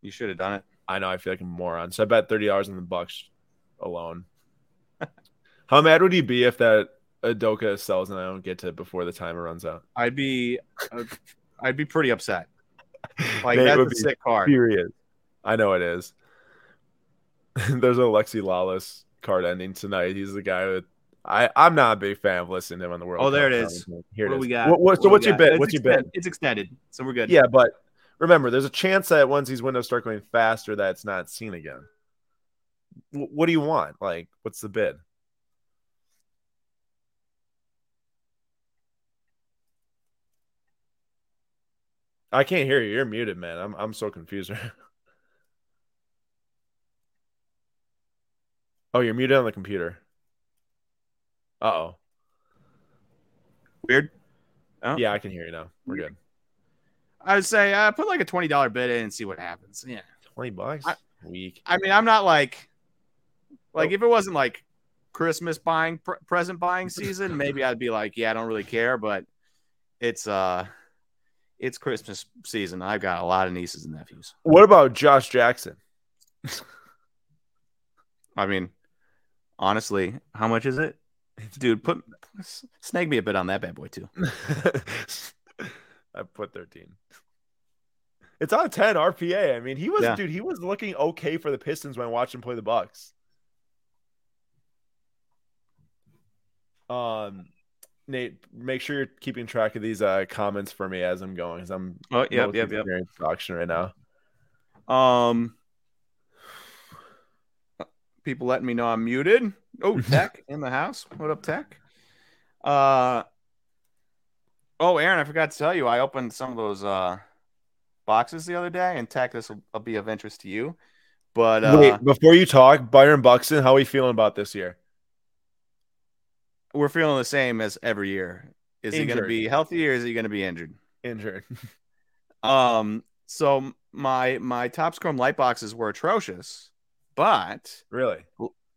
You should have done it. I know. I feel like a moron. So I bet thirty dollars on the Bucks alone. How mad would you be if that Udoka sells and I don't get to it before the timer runs out? I'd be, uh, I'd be pretty upset. Like Nate that's a sick card. Period. I know it is. There's a Alexi Lalas card ending tonight. He's the guy with. I I'm not a big fan of listening to him on the World. Oh, there it is. Here what it is. we got? What, what, so what what's your bid? What's your bid? It's extended, so we're good. Yeah, but remember, there's a chance that once these windows start going faster, that it's not seen again. What do you want? Like, what's the bid? I can't hear you. You're muted, man. I'm I'm so confused. oh, you're muted on the computer. Uh oh. Weird. Oh. Yeah, I can hear you now. We're good. I would say uh, put like a twenty dollar bid in and see what happens. Yeah. 20 bucks I- week. I mean, I'm not like, like if it wasn't like Christmas buying, pr- present buying season, maybe I'd be like, yeah, I don't really care. But it's uh, it's Christmas season. I've got a lot of nieces and nephews. What about Josh Jackson? I mean, honestly, how much is it, dude? Put snag me a bit on that bad boy too. I put 13. It's on 10 RPA. I mean, he was Yeah. dude, he was looking okay for the Pistons when I watched him play the Bucks. Um Nate, make sure you're keeping track of these uh comments for me as I'm going, because I'm Oh, yeah yeah yep. auction right now. Um, people letting me know I'm muted. Oh, Tech in the house. What up, Tech? Uh, oh, Aaron, I forgot to tell you, I opened some of those uh boxes the other day, and Tech, this will, will be of interest to you. But uh, Wait, before you talk, Byron Buxton, how are you feeling about this year? We're feeling the same as every year. Is he going to be healthy or is he going to be injured? Injured. Um, so my my top scrum light boxes were atrocious, but really?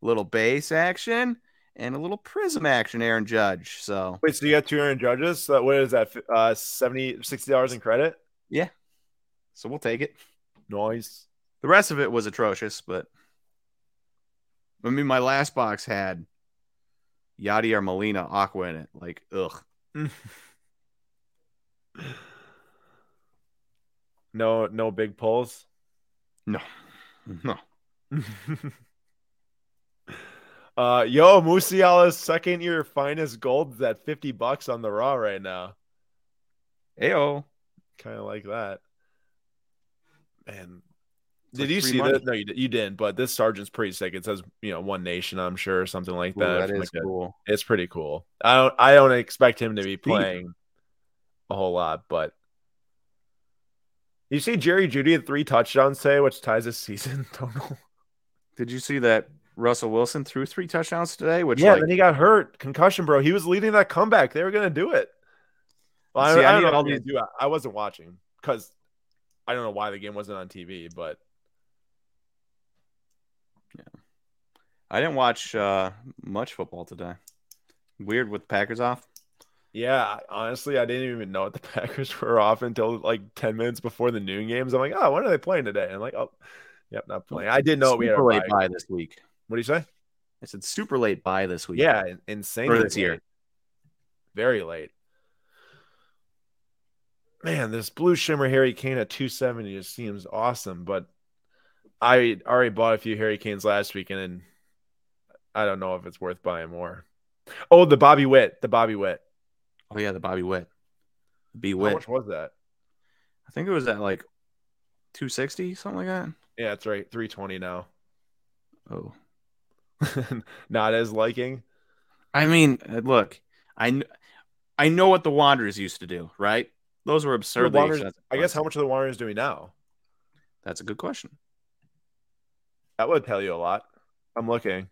little base action and a little prism action, Aaron Judge. So Wait, so you got 200 judges? So what is that? Uh 70 60 dollars in credit? Yeah. So we'll take it. Noise. The rest of it was atrocious, but I mean, my last box had Yadier Molina Aqua in it. Like, ugh. No, no big pulls. No. No. uh, yo, Musiala's second year finest gold is at 50 bucks on the raw right now. Ayo. Kind of like that. Man, did like you see money. that? No, you, you didn't, but this sergeant's pretty sick. It says, you know, One Nation, I'm sure, or something like Ooh, that. that is like, cool. It's pretty cool. I don't I don't expect him to be playing a whole lot, but you see Jerry Jeudy had three touchdowns today, which ties his season total. Did you see that Russell Wilson threw three touchdowns today? Which, yeah, like, then he got hurt, concussion, bro. He was leading that comeback. They were gonna do it. Well, I, See, I I don't know all these- do. I, I wasn't watching because I don't know why the game wasn't on TV, but I didn't watch uh, much football today. Weird with Packers off. yeah, honestly, I didn't even know what the Packers were off until like ten minutes before the noon games. I'm like, oh, when are they playing today? And I'm like, oh, yep, not playing. I didn't know we had a late bye. this week. What do you say? I said super late bye this week. Yeah, insane. Or this year. Very late. Man, this blue shimmer Harry Kane at 270 just seems awesome, but I already bought a few Harry Kanes last weekend and I don't know if it's worth buying more. Oh, the Bobby Witt, the Bobby Witt. Oh yeah, the Bobby Witt. B How much was that? I think it was at like 260, something like that. Yeah, that's right. 320 now. Oh. Not as liking. I mean, uh, look, I kn- I know what the Wanderers used to do, right? Those were The absurdly I guess how much are the Wanderers doing now? That's a good question. That would tell you a lot. I'm looking.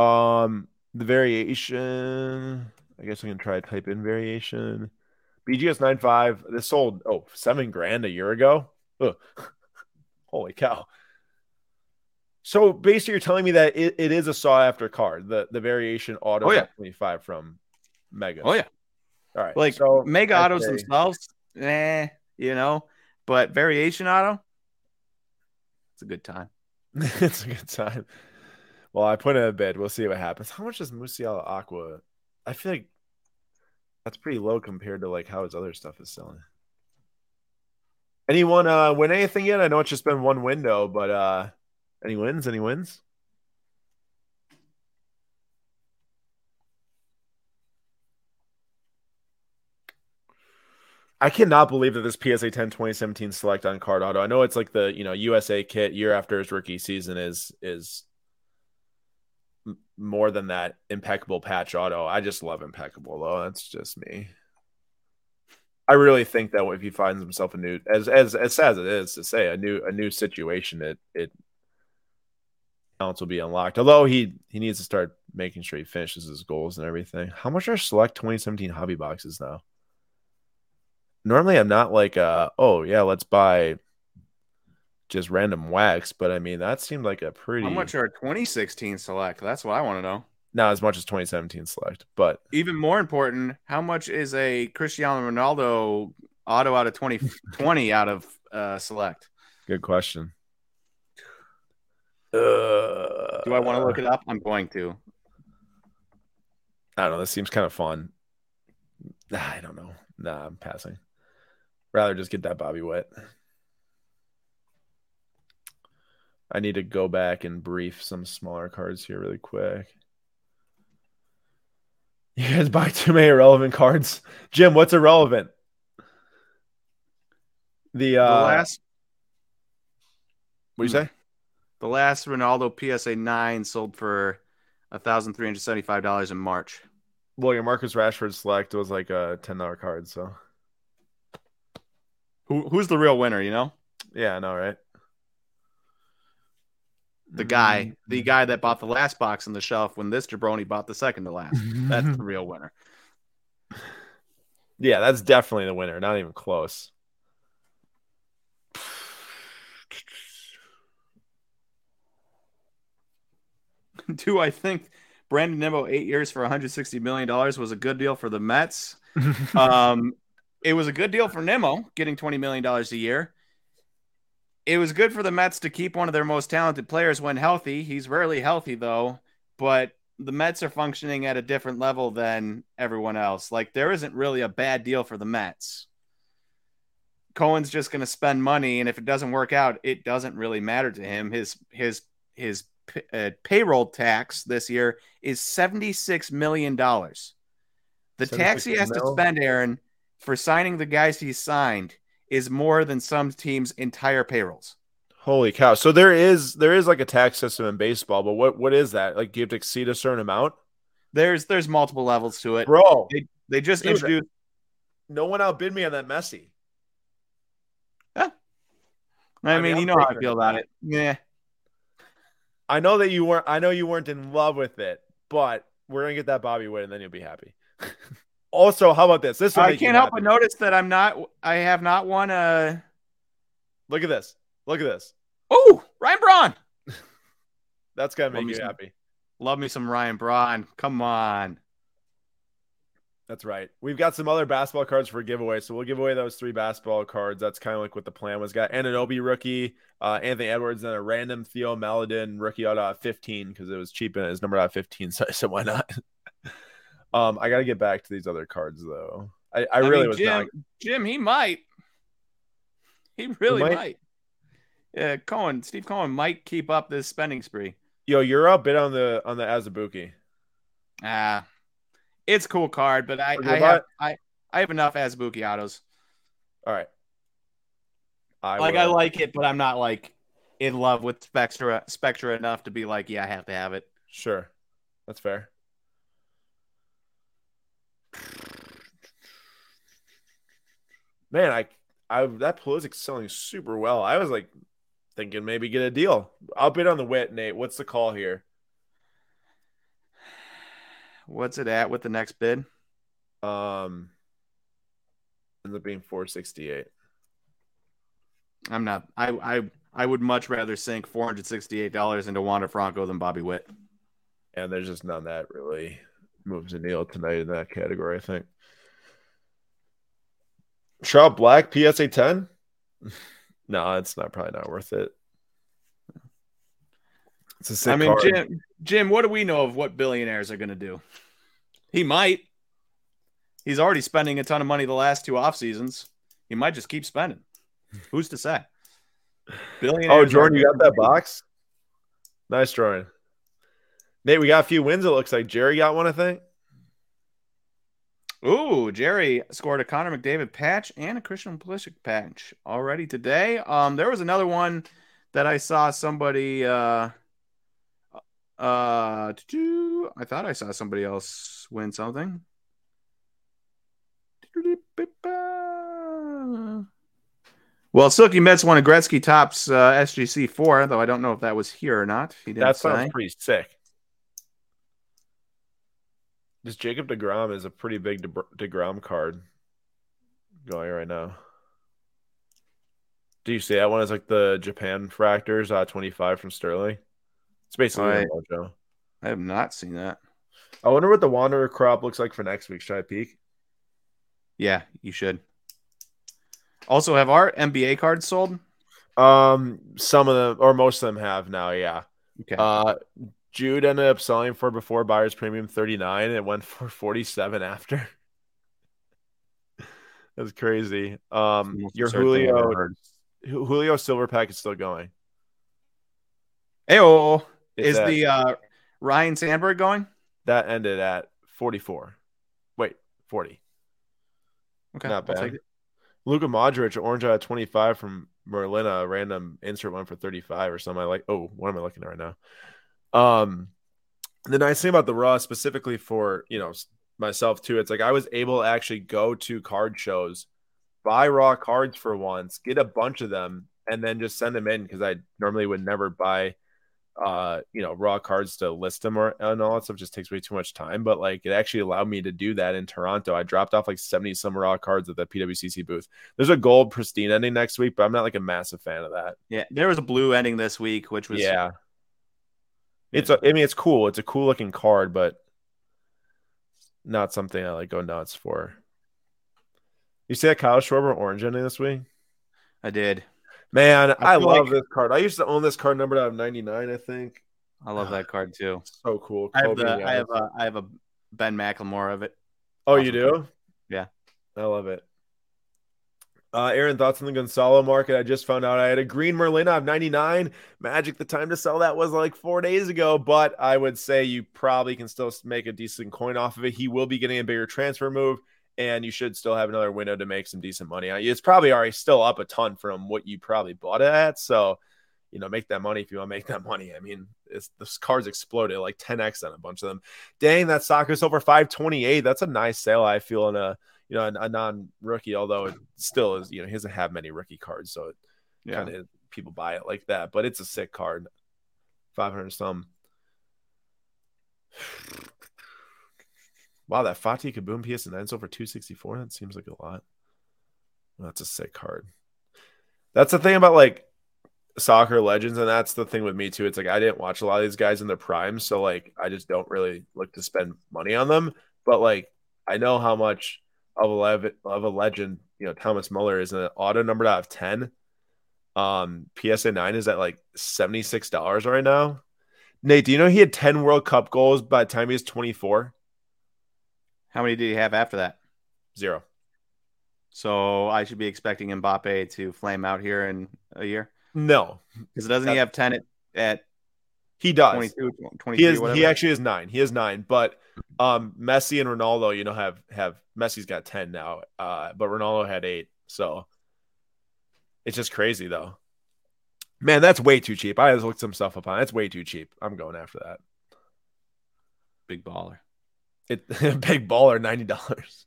Um, the variation. I guess I can try to type in variation. BGS 95. This sold oh seven grand a year ago. Ugh. Holy cow! So basically, you're telling me that it, it is a sought after card. The the variation auto Oh, yeah. 25 from Mega. Oh yeah, All right. like so mega autos say- themselves, eh, you know, but variation auto, it's a good time. it's a good time. Well, I put in a bid. We'll see what happens. How much is Musiala Aqua? I feel like that's pretty low compared to like how his other stuff is selling. Anyone uh win anything yet? I know it's just been one window, but uh any wins? Any wins? I cannot believe that this PSA 10 2017 select on card auto. I know it's like the, you know, USA kit year after his rookie season is is more than that impeccable patch auto. I just love impeccable though. That's just me. I really think that if he finds himself a new as as as sad as it is to say a new a new situation, it it talents will be unlocked. Although he he needs to start making sure he finishes his goals and everything. How much are select 2017 hobby boxes now? Normally I'm not like uh oh yeah, let's buy just random wax, but I mean that seemed like a pretty How much are 2016 select? That's what I want to know. not as much as 2017 select, but Even more important, how much is a Cristiano Ronaldo auto out of 2020 out of uh, select? good question. Uh, Do I want to look it up? I'm going to. I don't know. This seems kind of fun. I don't know. Nah, I'm passing. Rather just get that Bobby Witt. I need to go back and brief some smaller cards here really quick. You guys buy too many irrelevant cards. Jim, what's irrelevant? The, uh, the last what do you say? the last Ronaldo PSA 9 sold for $1,375 in March. Well, your Marcus Rashford select was like a ten dollar card, so Who who's the real winner, you know? yeah, I know, right? The guy, the guy that bought the last box on the shelf when this jabroni bought the second to last. That's the real winner. yeah, that's definitely the winner. Not even close. Do I think Brandon Nimmo eight years for 160 million dollars was a good deal for the Mets? um, it was a good deal for Nimmo getting 20 million dollars a year. It was good for the Mets to keep one of their most talented players when healthy. He's rarely healthy though, but the Mets are functioning at a different level than everyone else. Like there isn't really a bad deal for the Mets. Cohen's just going to spend money, and if it doesn't work out, it doesn't really matter to him. His his his p- uh, payroll tax this year is seventy six million dollars. The tax he 76 has to spend, Aaron, for signing the guys he signed is more than some teams' entire payrolls. Holy cow! So there is there is like a tax system in baseball, but what what is that? Like, do you have to exceed a certain amount, There's there's multiple levels to it. bro? They they just Dude, introduced. No one outbid me on that Messi. I, I mean, mean, you know how I feel about it. Yeah. I know that you weren't. I know you weren't in love with it, but we're gonna get that Bobby win, and then you'll be happy. also, how about this? This I can't help happy. but notice that I'm not. I have not won a. Look at this. Look at this. Oh, Ryan Braun. That's gonna make me you see. happy. Love me some Ryan Braun. Come on. That's right. We've got some other basketball cards for giveaway, so we'll give away those three basketball cards. That's kind of like what the plan was. Got Anunoby rookie, uh, Anthony Edwards, and a random Theo Maledon rookie out of 15 because it was cheap and his number out of 15. So I said, why not? Um, I got to get back to these other cards though. I, I, really mean, was Jim. not. Jim, he might. He really might? might. Yeah, Cohen, Steve Cohen might keep up this spending spree. Yo, you're up bit on the on the Azubuike. Ah, it's cool card, but I, I have I, I have enough Azubuike autos. All right. I like I like it, but I'm not like in love with Spectra Spectra enough to be like, yeah, I have to have it. Sure, that's fair. Man, I, I that Pulisic selling super well. I was like thinking maybe get a deal. I'll bid on the Witt, Nate. What's the call here? What's it at with the next bid? Um, ends up being four sixty eight. I'm not. I I I would much rather sink four hundred sixty eight dollars into Wander Franco than Bobby Witt. and there's just none that really moves the needle tonight in that category. I think. Trout Black PSA ten. no, it's not probably not worth it. It's a sick I mean, card. Jim, Jim, what do we know of what billionaires are going to do? He might. He's already spending a ton of money the last two off seasons. He might just keep spending. Who's to say? Oh, billionaires. Oh, Jordan, you got that box? Nice, Jordan. Nate, we got a few wins. It looks like Jerry got one. I think. Ooh, Jerry scored a Connor McDavid patch and a Christian Pulisic patch already today. Um, there was another one that I saw somebody. Uh, uh. I thought I saw somebody else win something. Well, Silky Mets won a Gretzky Topps uh, SGC four, though I don't know if that was here or not. He didn't That say. sounds pretty sick. This Jacob Degrom is a pretty big De- Degrom card going right now. Do you see that one as like the Japan fractors uh 25 from Sterling? It's basically I- a mojo. I have not seen that. I wonder what the Wanderer crop looks like for next week. Should I peek? Yeah, you should. Also, have our NBA cards sold? Um, some of them or most of them have now. Yeah. Okay. Uh, Jude ended up selling for before buyer's premium 39. It went for 47 after. That's crazy. Um, Most your absurd thing I've ever Julio Julio Silver Pack is still going. Ayo, It's is at- the uh, Ryne Sandberg going? that ended at 44. Wait, 40. Okay, Not bad. take it. Luka Modric, orange out of 25 from Merlina, a random insert one for 35 or something. I like, oh, what am I looking at right now? Um, the nice thing about the Raw, specifically for, you know, myself too, it's like I was able to actually go to card shows, buy Raw cards for once, get a bunch of them, and then just send them in because I normally would never buy uh you know raw cards to list them or and all that stuff just takes way too much time but like it actually allowed me to do that in toronto. I dropped off like 70 some raw cards at the pwcc booth. There's a gold pristine ending next week but i'm not like a massive fan of that. Yeah, there was a blue ending this week, which was yeah it's a, i mean it's cool it's a cool looking card but not something i like go nuts for you see that kyle schwarber orange ending this week I did. man i, I love like- this card i used to own this card numbered out of 99 i think I love that card too. so cool I have the and I have a I have a Ben McLemore of it. Oh, you Awesome. do? Yeah. I love it. Uh, Aaron, thoughts on the Gonzalo market? I just found out I had a green Merlina of 99. Magic, the time to sell that was like four days ago, but I would say you probably can still make a decent coin off of it. He will be getting a bigger transfer move, and you should still have another window to make some decent money. It's probably already still up a ton from what you probably bought it at. So, you know, make that money if you want to make that money. I mean, it's this cards exploded like 10x on a bunch of them. Dang, that soccer's over 528. That's a nice sale, I feel, in a you know, a, a non-rookie, although it still is, you know, he doesn't have many rookie cards, so it Yeah. kind of people buy it like that. But it's a sick card, five hundred some. Wow, that Fatih Kaboom PS9 is over two sixty four. That seems like a lot. That's a sick card. That's the thing about like soccer legends, and that's the thing with me too. It's like I didn't watch a lot of these guys in their prime, so like I just don't really look to spend money on them. But like I know how much of a lev- of a legend, you know, Thomas Muller is an auto numbered out of ten. Um, PSA nine is at like seventy six dollars right now. Nate, do you know he had ten World Cup goals by the time he was twenty four? How many did he have after that? Zero. So I should be expecting Mbappe to flame out here in a year No, because it doesn't he have ten at, at he does. 22, 23, He is. whatever? He actually is nine. He is nine. But um, Messi and Ronaldo, you know, have have Messi's got ten now. Uh, but Ronaldo had eight. So it's just crazy, though. Man, that's way too cheap. I just looked some stuff up on. it. That's way too cheap. I'm going after that. big baller. It big baller, ninety dollars.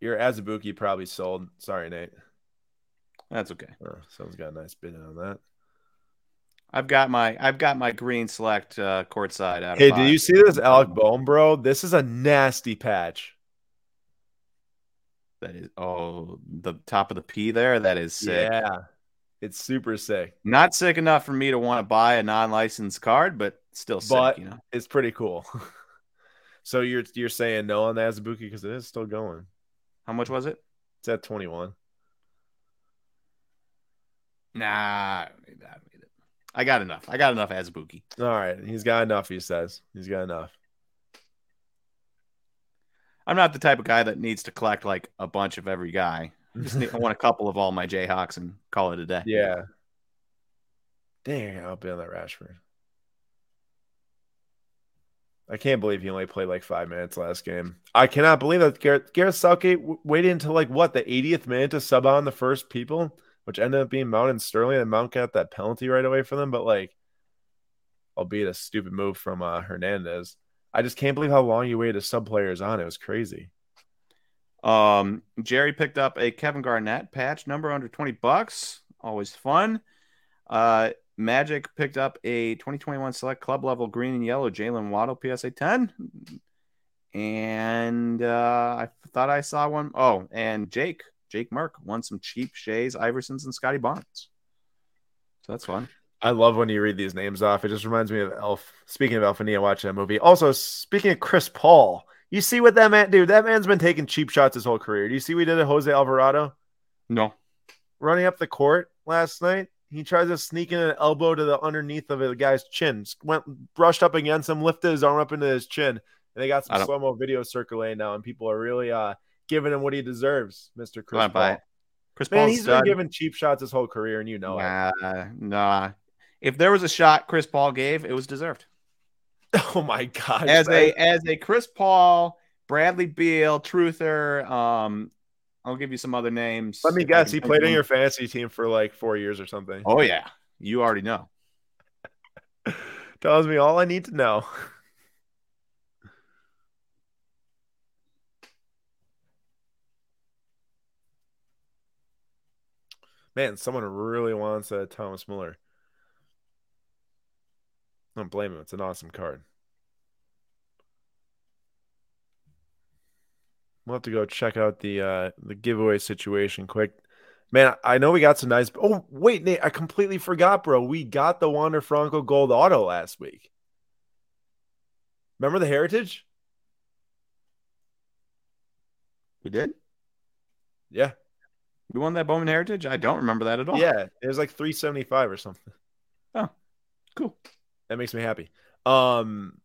Your Azubuike probably sold. Sorry, Nate. That's okay. Oh, someone's got a nice bid on that. I've got my I've got my green select uh, courtside out. of Hey, did you see this Alec Bone, bro? This is a nasty patch. That is oh the top of the P there. That is sick. Yeah, it's super sick. Not sick enough for me to want to buy a non-licensed card, but still sick. But- you know, It's pretty cool. so you're you're saying no on the Azubuike because it is still going. how much was it? It's at 21. Nah, I don't need that. I got enough. I got enough Azubuike. All right, he's got enough. He says he's got enough. I'm not the type of guy that needs to collect like a bunch of every guy. I just need, I want a couple of all my Jayhawks and call it a day. Yeah. Dang, I'll be on that Rashford. I can't believe he only played like five minutes last game. I cannot believe that Gareth, Gareth Southgate w- waited until like what the 80th minute to sub on the first people, which ended up being Mount and Sterling, and Mount got that penalty right away for them. But like, albeit a stupid move from uh, Hernandez, I just can't believe how long you waited to sub players on. It was crazy. Um, Jerry picked up a Kevin Garnett patch number under 20 bucks. Always fun. Uh, Magic picked up a 2021 select club level green and yellow Jaylen Waddle PSA 10. And uh, I thought I saw one. Oh, and Jake Jake Mark won some cheap Shays, Iversons, and Scottie Barnes. So that's fun. I love when you read these names off. It just reminds me of Elf. Speaking of Elf and Nia, watching that movie. Also, speaking of Chris Paul, you see what that man, dude? That man's been taking cheap shots his whole career. Do you see what he did to Jose Alvarado? No. Running up the court last night, he tries to sneak in an elbow to the underneath of a guy's chin. Went brushed up against him, lifted his arm up into his chin, and they got some slow mo video circulating now, and people are really uh giving him what he deserves, Mister Chris Paul. Chris Man, he's been giving cheap shots his whole career, and you know nah, it. Nah, if there was a shot Chris Paul gave, it was deserved. Oh my god! As a as a Chris Paul, Bradley Beal, Truther, um, I'll give you some other names. Let me guess. He played on your fantasy team for like four years or something. Oh yeah, you already know. Tells me all I need to know. Man, someone really wants a Thomas Muller. I don't blame him. It's an awesome card. We'll have to go check out the uh the giveaway situation quick. Man, I know we got some nice. Oh wait, Nate, I completely forgot, bro. We got the Wander Franco Gold Auto last week. Remember the Heritage? We did. Yeah, we won that Bowman Heritage. I don't remember that at all. Yeah, it was like three seventy five or something. Oh, cool. That makes me happy. Um,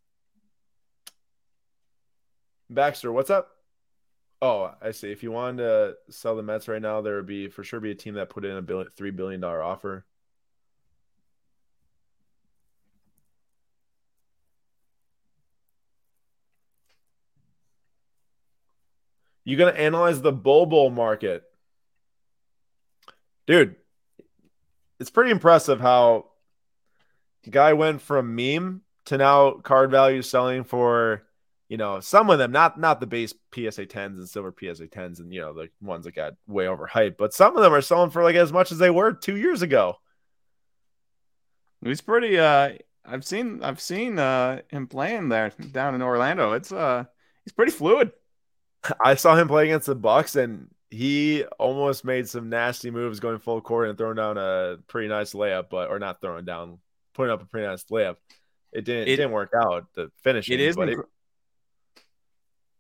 Baxter, what's up? Oh, I see. If you wanted to sell the Mets right now, there would be for sure be a team that put in a billion, three billion dollar offer. You gonna analyze the Bol Bol market, dude? It's pretty impressive how the guy went from meme to now card value selling for you know, some of them not not the base PSA 10s and silver PSA 10s and you know the ones that got way overhyped, but some of them are selling for like as much as they were two years ago. He's pretty. uh I've seen I've seen uh him playing there down in Orlando. It's uh he's pretty fluid. I saw him play against the Bucks and he almost made some nasty moves going full court and throwing down a pretty nice layup, but or not throwing down, putting up a pretty nice layup. It didn't it, it didn't work out. The finish. It is. But it,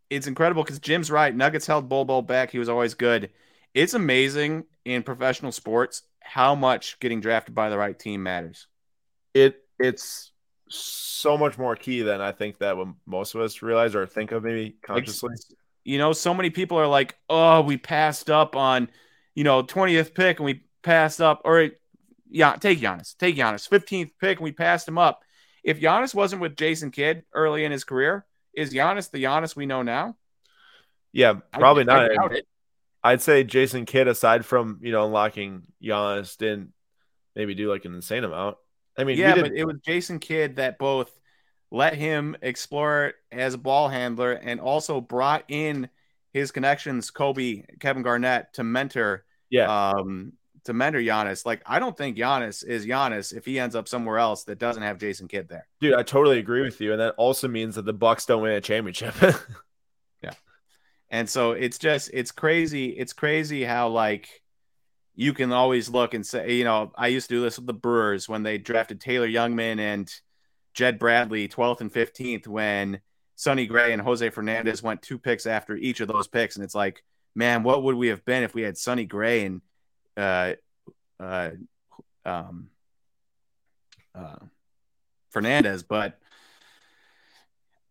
it's incredible because Jim's right. Nuggets held Bol back. He was always good. It's amazing in professional sports how much getting drafted by the right team matters. It it's so much more key than I think that when most of us realize or think of maybe consciously. You know, so many people are like, "Oh, we passed up on, you know, twentieth pick and we passed up." Or, yeah, take Giannis, take Giannis, fifteenth pick and we passed him up. If Giannis wasn't with Jason Kidd early in his career, is Giannis the Giannis we know now? Yeah, probably not. I'd say Jason Kidd, aside from you know unlocking Giannis, didn't maybe do like an insane amount. I mean, yeah, but it was Jason Kidd that both let him explore it as a ball handler and also brought in his connections, Kobe, Kevin Garnett, to mentor. Yeah. Um, to mentor Giannis. Like, I don't think Giannis is Giannis if he ends up somewhere else that doesn't have Jason Kidd there. Dude, I totally agree with you, and that also means that the Bucks don't win a championship. yeah, and so it's just it's crazy. It's crazy how like you can always look and say, you know, I used to do this with the Brewers when they drafted Taylor Jungmann and Jed Bradley, 12th and 15th, when Sonny Gray and Jose Fernandez went two picks after each of those picks, and it's like, man, what would we have been if we had Sonny Gray and uh, uh, um, uh, Fernandez, but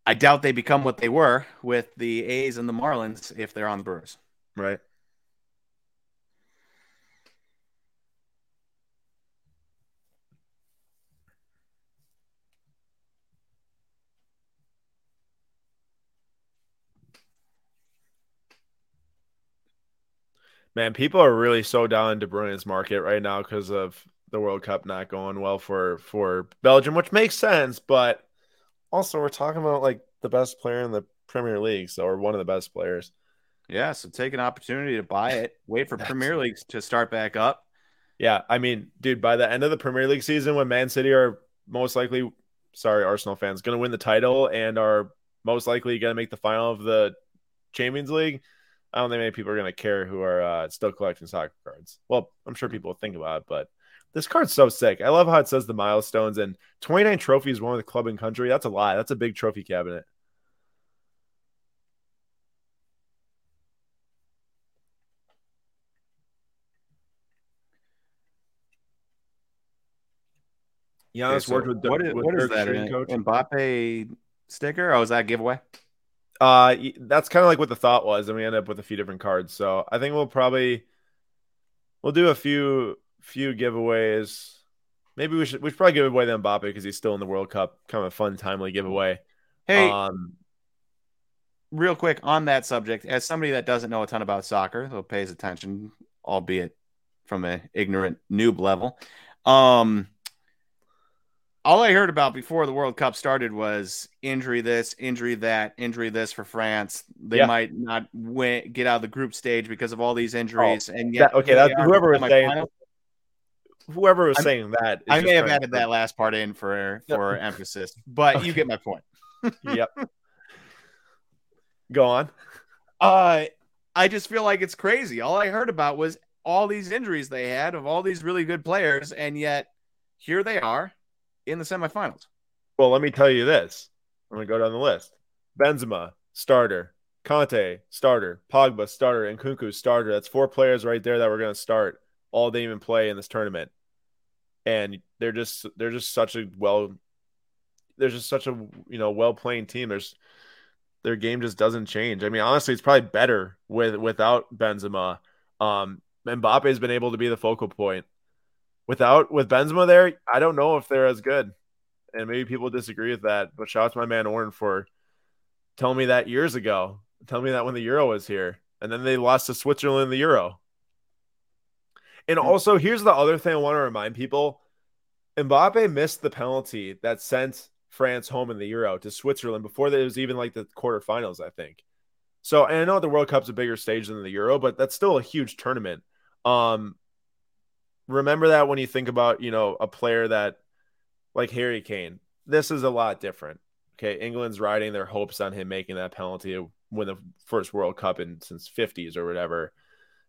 I doubt they become what they were with the A's and the Marlins if they're on the Brewers. Right. Man, people are really so down in De Bruyne's market right now because of the World Cup not going well for for Belgium, which makes sense. But also, we're talking about like the best player in the Premier League, so or one of the best players. Yeah, so take an opportunity to buy it. Wait for Premier League to start back up. Yeah, I mean, dude, by the end of the Premier League season, when Man City are most likely, sorry, Arsenal fans, going to win the title and are most likely going to make the final of the Champions League, I don't think many people are going to care who are uh, still collecting soccer cards. Well, I'm sure people will think about it, but this card's so sick. I love how it says the milestones and 29 trophies, one with the club and country. That's a lot. That's a big trophy cabinet. Giannis okay, so worked with, what is, with what is that? Coach. Mbappe sticker? Oh, is that giveaway? Uh, that's kind of like what the thought was, and we end up with a few different cards. So I think we'll probably we'll do a few few giveaways. Maybe we should we should probably give away the Mbappe because he's still in the World Cup. Kind of a fun, timely giveaway. Hey, um, real quick on that subject, as somebody that doesn't know a ton about soccer, who pays attention, albeit from an ignorant noob level, um, all I heard about before the World Cup started was injury this, injury that, injury this for France. They yeah. might not win, get out of the group stage because of all these injuries. Oh, and yet, that, okay, that, whoever was saying, final. whoever was I'm, saying that, I may have added that last part in for for emphasis, but okay. you get my point. yep. Go on. Uh, I just feel like it's crazy. All I heard about was all these injuries they had of all these really good players, and yet here they are in the semifinals. Well, let me tell you this. I'm going to go down the list. Benzema, starter. Kanté, starter. Pogba, starter. And Nkunku, starter. That's four players right there that we're going to start. All they even play in this tournament. And they're just they're just such a well there's just such a you know well playing team. There's their game just doesn't change. I mean, honestly, it's probably better with without Benzema. Um, Mbappe has been able to be the focal point without with Benzema there, I don't know if they're as good. And maybe people disagree with that. But shout out to my man Oren for telling me that years ago. Tell me that when the Euro was here. And then they lost to Switzerland in the Euro. And hmm. also, here's the other thing I want to remind people Mbappe missed the penalty that sent France home in the Euro to Switzerland before it was even like the quarterfinals, I think. So, and I know the World Cup's a bigger stage than the Euro, but that's still a huge tournament. Um, remember that when you think about, you know, a player that like Harry Kane. This is a lot different. Okay, England's riding their hopes on him making that penalty to win the first World Cup in since 50s or whatever.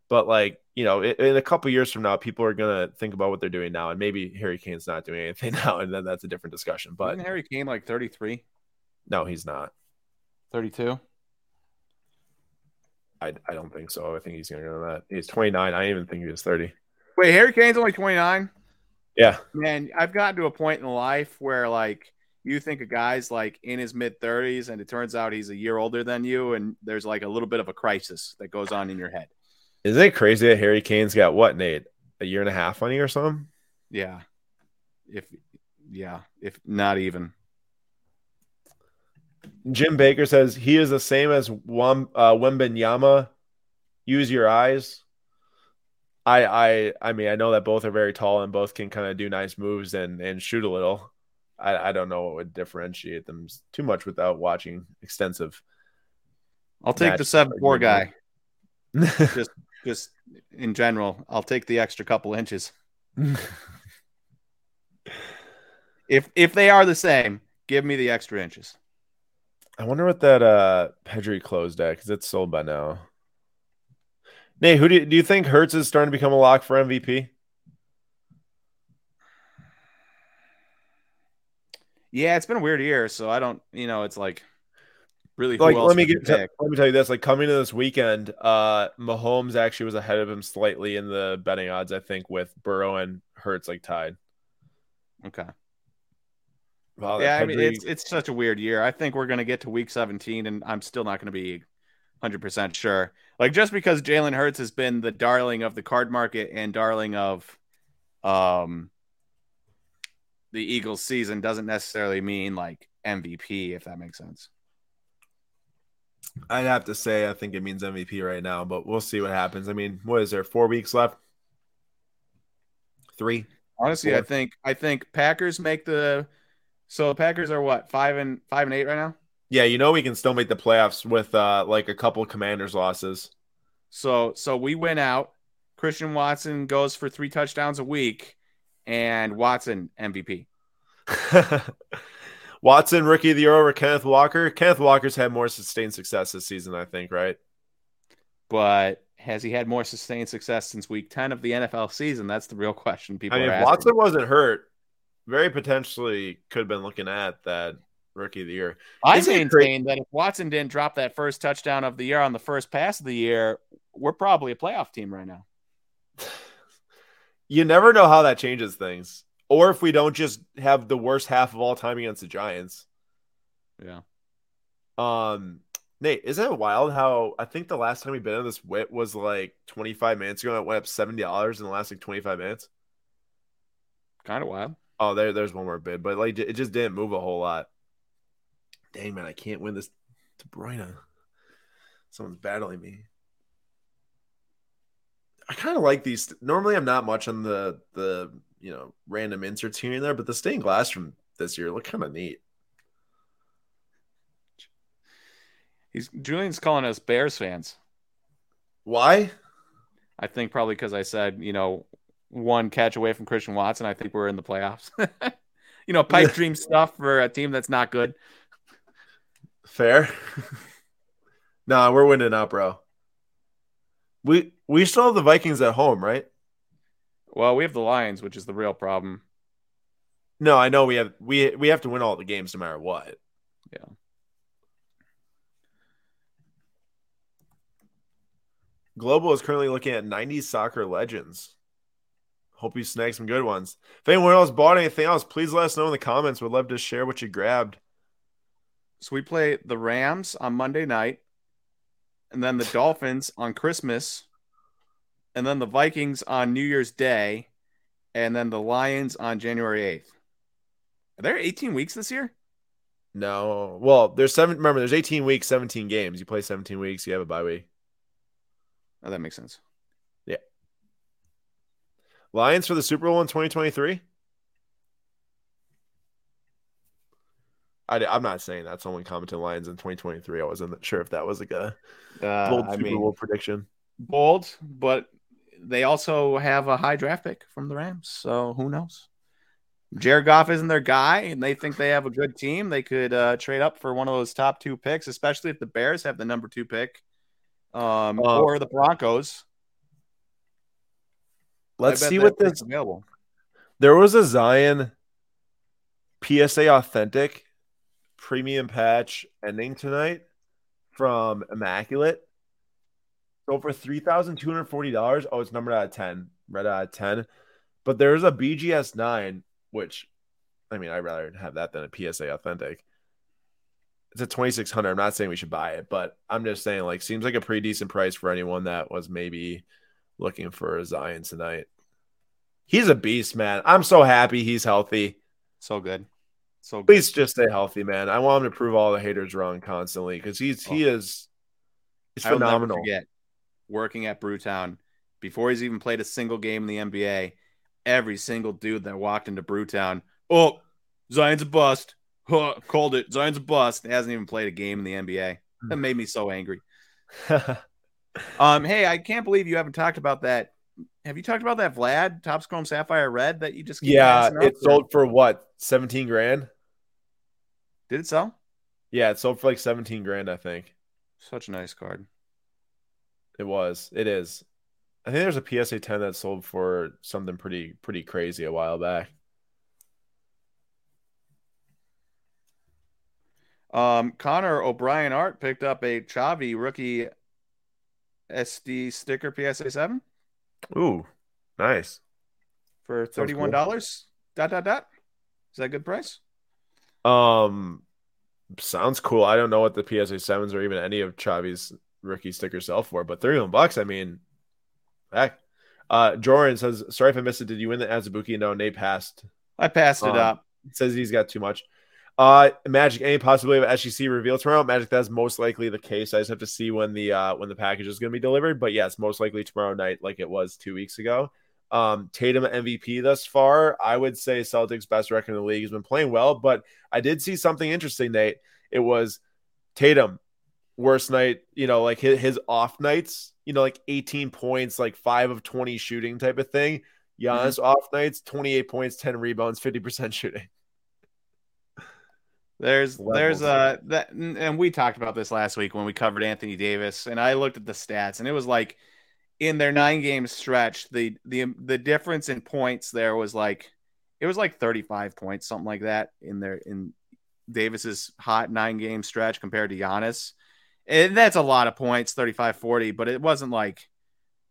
But like, you know, in, in a couple years from now, people are gonna think about what they're doing now, and maybe Harry Kane's not doing anything now, and then that's a different discussion. But Isn't Harry Kane like 33? No, he's not. 32. I, I don't think so. I think he's gonna go to that. He's 29. I even think he was 30. Wait, Harry Kane's only 29? Yeah. Man, I've gotten to a point in life where like you think a guy's like in his mid 30s and it turns out he's a year older than you and there's like a little bit of a crisis that goes on in your head. Isn't it crazy that Harry Kane's got what, Nate? A year and a half on you or something? Yeah. If yeah, if not even. Jim Baker says he is the same as Wam, uh, Wembanyama. Use your eyes. I I I mean I know that both are very tall and both can kind of do nice moves and and shoot a little. I I don't know what would differentiate them too much without watching extensive. I'll take the seven four guy. just just in general, I'll take the extra couple inches. if if they are the same, give me the extra inches. I wonder what that uh Pedri closed at because it's sold by now. Nate, who do you, do you think Hurts is starting to become a lock for MVP? Yeah, it's been a weird year, so I don't, you know, it's like really like let me get to, let me tell you this like coming to this weekend uh Mahomes actually was ahead of him slightly in the betting odds I think with Burrow and Hurts like tied. Okay. Wow, yeah, I mean it's it's such a weird year. I think we're going to get to week 17 and I'm still not going to be 100% sure. Like just because Jalen Hurts has been the darling of the card market and darling of um the Eagles season doesn't necessarily mean like MVP if that makes sense. I'd have to say I think it means MVP right now, but we'll see what happens. I mean, what is there? 4 weeks left? 3. Honestly, four. I think I think Packers make the so Packers are what? 5 and 5 and 8 right now? Yeah, you know we can still make the playoffs with uh like a couple commanders losses. So so we went out. Christian Watson goes for three touchdowns a week, and Watson MVP. Watson rookie of the year over Kenneth Walker. Kenneth Walker's had more sustained success this season, I think, right? but has he had more sustained success since week 10 of the NFL season? That's the real question people I mean, are if asking. Watson wasn't hurt, very potentially could have been looking at that rookie of the year. I Isn't maintain that if Watson didn't drop that first touchdown of the year on the first pass of the year, we're probably a playoff team right now. You never know how that changes things. Or if we don't just have the worst half of all time against the Giants. Yeah. Um, Nate, isn't it wild how I think the last time we've been on this wit was like 25 minutes ago and it went up $70 in the last like 25 minutes? Kind of wild. Oh, there, there's one more bid, but like it just didn't move a whole lot. Dang man, I can't win this De Bruyne. Someone's battling me. I kind of like these. Normally, I'm not much on the the you know random inserts here and there, but the stained glass from this year look kind of neat. He's Julian's calling us Bears fans. Why? I think probably because I said, you know, one catch away from Christian Watson. I think we're in the playoffs. you know, pipe dream stuff for a team that's not good. Fair. nah, we're winning out, bro. We we still have the Vikings at home, right? Well, we have the Lions, which is the real problem. No, I know we have we we have to win all the games no matter what. Yeah. Global is currently looking at 90 soccer legends. Hope you snag some good ones. If anyone else bought anything else, please let us know in the comments. We'd love to share what you grabbed. So we play the Rams on Monday night, and then the Dolphins on Christmas, and then the Vikings on New Year's Day, and then the Lions on January 8th. Are there 18 weeks this year? No. Well, there's seven remember there's 18 weeks, 17 games. You play 17 weeks, you have a bye week. Oh, that makes sense. Yeah. Lions for the Super Bowl in 2023? I, am not saying that. Someone commented Lions in 2023. I wasn't sure if that was like a Uh, bold I Super mean, Bowl prediction. bold, but they also have a high draft pick from the Rams. So who knows? Jared Goff isn't their guy, and they think they have a good team. They could uh, trade up for one of those top two picks, especially if the Bears have the number two pick, um, Uh, or the Broncos. Let's see what this. available. There was a Zion PSA Authentic premium patch ending tonight from Immaculate. So for three thousand two hundred forty dollars. Oh, it's numbered out of ten, read out of ten. But there's a BGS nine, which I mean, I'd rather have that than a PSA Authentic. It's a twenty six hundred. I'm not saying we should buy it, but I'm just saying like seems like a pretty decent price for anyone that was maybe looking for a Zion tonight. He's a beast, man. I'm so happy he's healthy. So good, so good. Please just stay healthy, man. I want him to prove all the haters wrong constantly because he's he is he's I will never phenomenal. forget working at Brewtown before he's even played a single game in the NBA. Every single dude that walked into Brewtown, oh, Zion's a bust. Huh, called it. Zion's a bust. Hasn't even played a game in the NBA. That made me so angry. Um, hey, I can't believe you haven't talked about that. Have you talked about that Vlad Topps Chrome Sapphire Red that you just yeah, it sold for what? 17 grand? Did it sell? Yeah, it sold for like 17 grand, I think. Such a nice card. It was. It is. I think there's a PSA 10 that sold for something pretty pretty crazy a while back. Um, Connor O'Brien Art picked up a Chavi rookie SD sticker PSA seven Ooh, nice. for thirty one dollars. Dot dot dot. Is that a good price? Um, sounds cool. I don't know what the PSA sevens or even any of Chavi's rookie stickers sell for, but thirty-one bucks. I mean, heck. Uh, Jordan says, "Sorry if I missed it. Did you win the Azubuike? No, Nate passed. I passed it Um, up. Says he's got too much. Uh, Magic. Any possibility of SGC reveal tomorrow? Magic. That's most likely the case. I just have to see when the uh when the package is going to be delivered. But yes, most likely tomorrow night, like it was two weeks ago. Um, Tatum MVP thus far. I would say Celtics best record in the league has been playing well, but I did see something interesting, Nate. It was Tatum worst night, you know, like his, his off nights, you know, like 18 points, like five of 20 shooting type of thing. Giannis off nights, 28 points, 10 rebounds, 50% shooting. There's there's uh that and we talked about this last week when we covered Anthony Davis and I looked at the stats and it was like in their nine game stretch the the the difference in points there was like it was like 35 points something like that in their in Davis's hot nine game stretch compared to Giannis. And that's a lot of points 35 40 but it wasn't like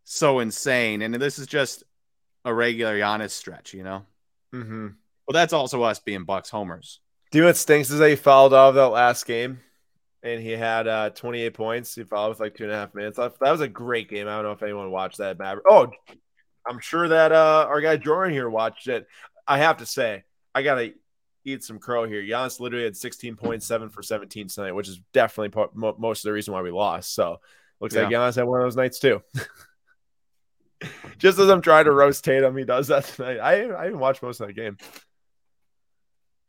so insane and this is just a regular Giannis stretch, you know. Mm-hmm. Well, that's also us being Bucks homers. Do you know what stinks is that he fouled off that last game and he had uh, 28 points. He followed with like two and a half minutes left. That was a great game. I don't know if anyone watched that. Maverick. Oh, I'm sure that uh, our guy Jordan here watched it. I have to say, I got to eat some crow here. Giannis literally had 16.7 for 17 tonight, which is definitely most of the reason why we lost. So looks yeah. like Giannis had one of those nights too. Just as I'm trying to roast Tatum, he does that tonight. I I even watched most of that game.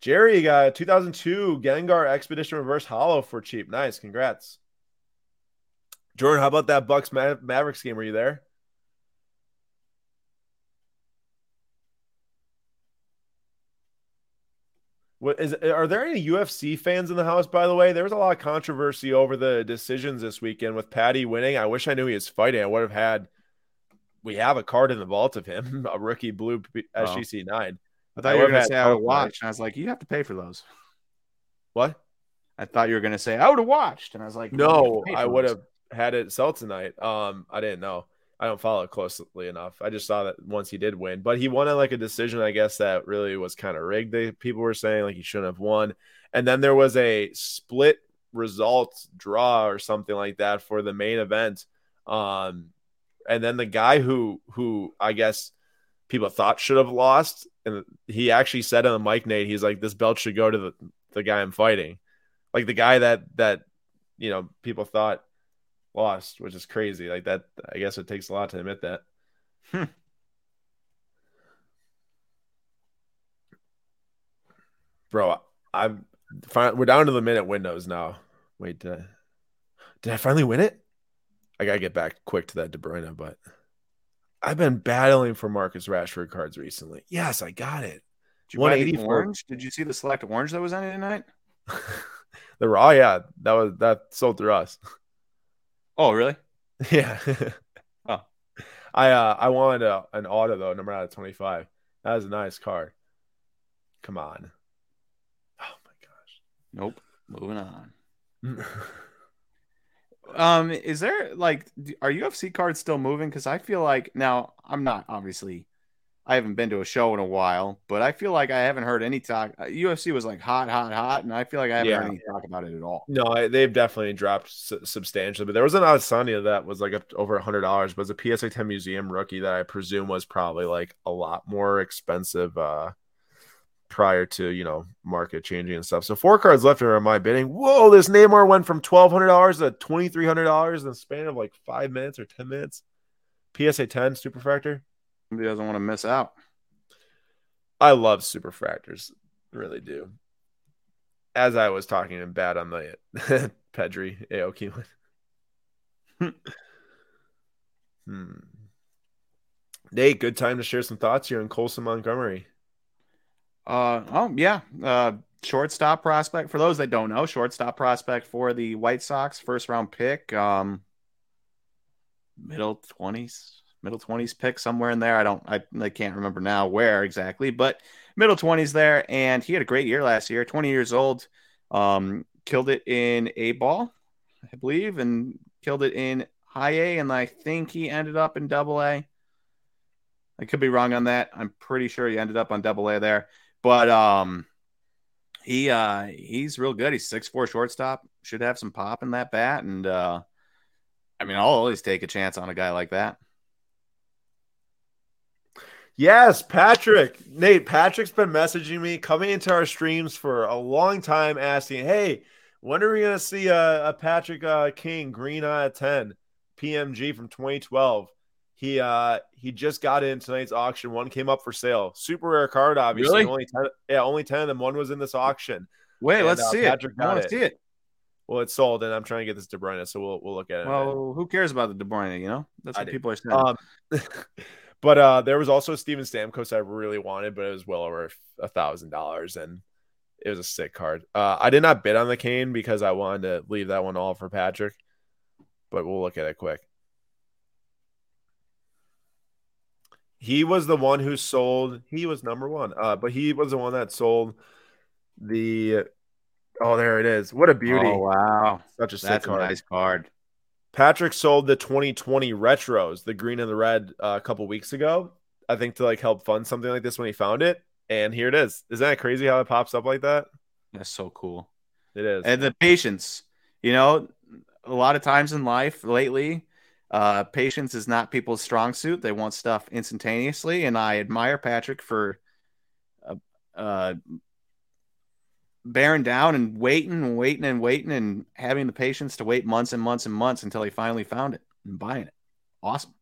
Jerry uh, got 2002 Gengar Expedition Reverse Holo for cheap. Nice, congrats. Jordan, how about that Bucks Ma- Mavericks game? Were you there? What is? Are there any UFC fans in the house? By the way, there was a lot of controversy over the decisions this weekend with Paddy winning. I wish I knew he was fighting. I would have had. We have a card in the vault of him, a rookie blue SGC nine. I thought I you were going to say I would watch. And I was like, you have to pay for those. What? I thought you were going to say I would have watched, and I was like, no, I would have had it sell tonight. Um, I didn't know. I don't follow it closely enough. I just saw that once he did win, but he won like a decision, I guess that really was kind of rigged. They, people were saying like he shouldn't have won, and then there was a split results draw or something like that for the main event. Um, and then the guy who who I guess people thought should have lost and he actually said on the mic, Nate, he's like, this belt should go to the, the guy I'm fighting. Like the guy that, that, you know, people thought lost, which is crazy. Like that, I guess it takes a lot to admit that. Hmm. Bro, I'm fine. We're down to the minute windows now. Wait, did I, did I finally win it? I gotta get back quick to that De Bruyne, but I've been battling for Marcus Rashford cards recently. Yes, I got it. Did you buy the orange? Did you see the select orange that was on it tonight? the raw, yeah, that was that sold through us. Oh, really? Yeah. oh, I uh I wanted a, an auto though, number out of twenty five. That was a nice card. Come on. Oh my gosh. Nope. Moving on. Um, is there like are UFC cards still moving? Because I feel like now I'm not obviously I haven't been to a show in a while, but I feel like I haven't heard any talk. UFC uh, was like hot, hot, hot, and I feel like I haven't yeah. heard any talk about it at all. No, they've definitely dropped substantially. But there was an Adesanya that was like over a hundred dollars, but it's a PSA 10 museum rookie that I presume was probably like a lot more expensive. uh prior to you know market changing and stuff. So four cards left here are my bidding. Whoa, this Neymar went from twelve hundred dollars to twenty three hundred dollars in the span of like five minutes or ten minutes. PSA ten superfractor. Somebody doesn't want to miss out. I love superfractors, really do. As I was talking in bad on the Pedri Aoki one. hmm. Nate, good time to share some thoughts here on Colson Montgomery. Uh, oh yeah, uh, shortstop prospect. For those that don't know, shortstop prospect for the White Sox, first round pick, um, middle twenties, middle twenties pick somewhere in there. I don't, I, I can't remember now where exactly, but middle twenties there, and he had a great year last year. Twenty years old, um, killed it in A ball, I believe, and killed it in high A, and I think he ended up in double A. I could be wrong on that. I'm pretty sure he ended up on double A there. But um, he uh he's real good. He's six four shortstop. Should have some pop in that bat, and uh, I mean, I'll always take a chance on a guy like that. Yes, Patrick. Nate, Patrick's been messaging me coming into our streams for a long time asking, hey, when are we going to see a, a Patrick uh, Kane green of 10 PMG from 2012? He uh he just got in tonight's auction. One came up for sale. Super rare card, obviously. Really? Only 10, yeah, only 10 of them. One was in this auction. Wait, and, let's uh, see Patrick it. I want to see it. Well, it's sold, and I'm trying to get this De Bruyne, so we'll we'll look at it. Well, who cares about the De Bruyne? You know, that's what people are saying. Um, but uh, there was also a Steven Stamkos I really wanted, but it was well over a thousand dollars, and it was a sick card. Uh, I did not bid on the Kane because I wanted to leave that one all for Patrick, but we'll look at it quick. He was the one who sold. He was number one, uh, but he was the one that sold the. Oh, there it is. What a beauty! Oh wow, such a sick that's card. a nice card. Patrick sold the 2020 retros, the green and the red, uh, a couple weeks ago. I think to like help fund something like this when he found it, and here it is. Isn't that crazy how it pops up like that? That's so cool. It is. And the patience, you know, a lot of times in life lately, uh, patience is not people's strong suit. They want stuff instantaneously, and I admire Patrick for uh, uh, bearing down and waiting and waiting and waiting and having the patience to wait months and months and months until he finally found it and buying it. Awesome.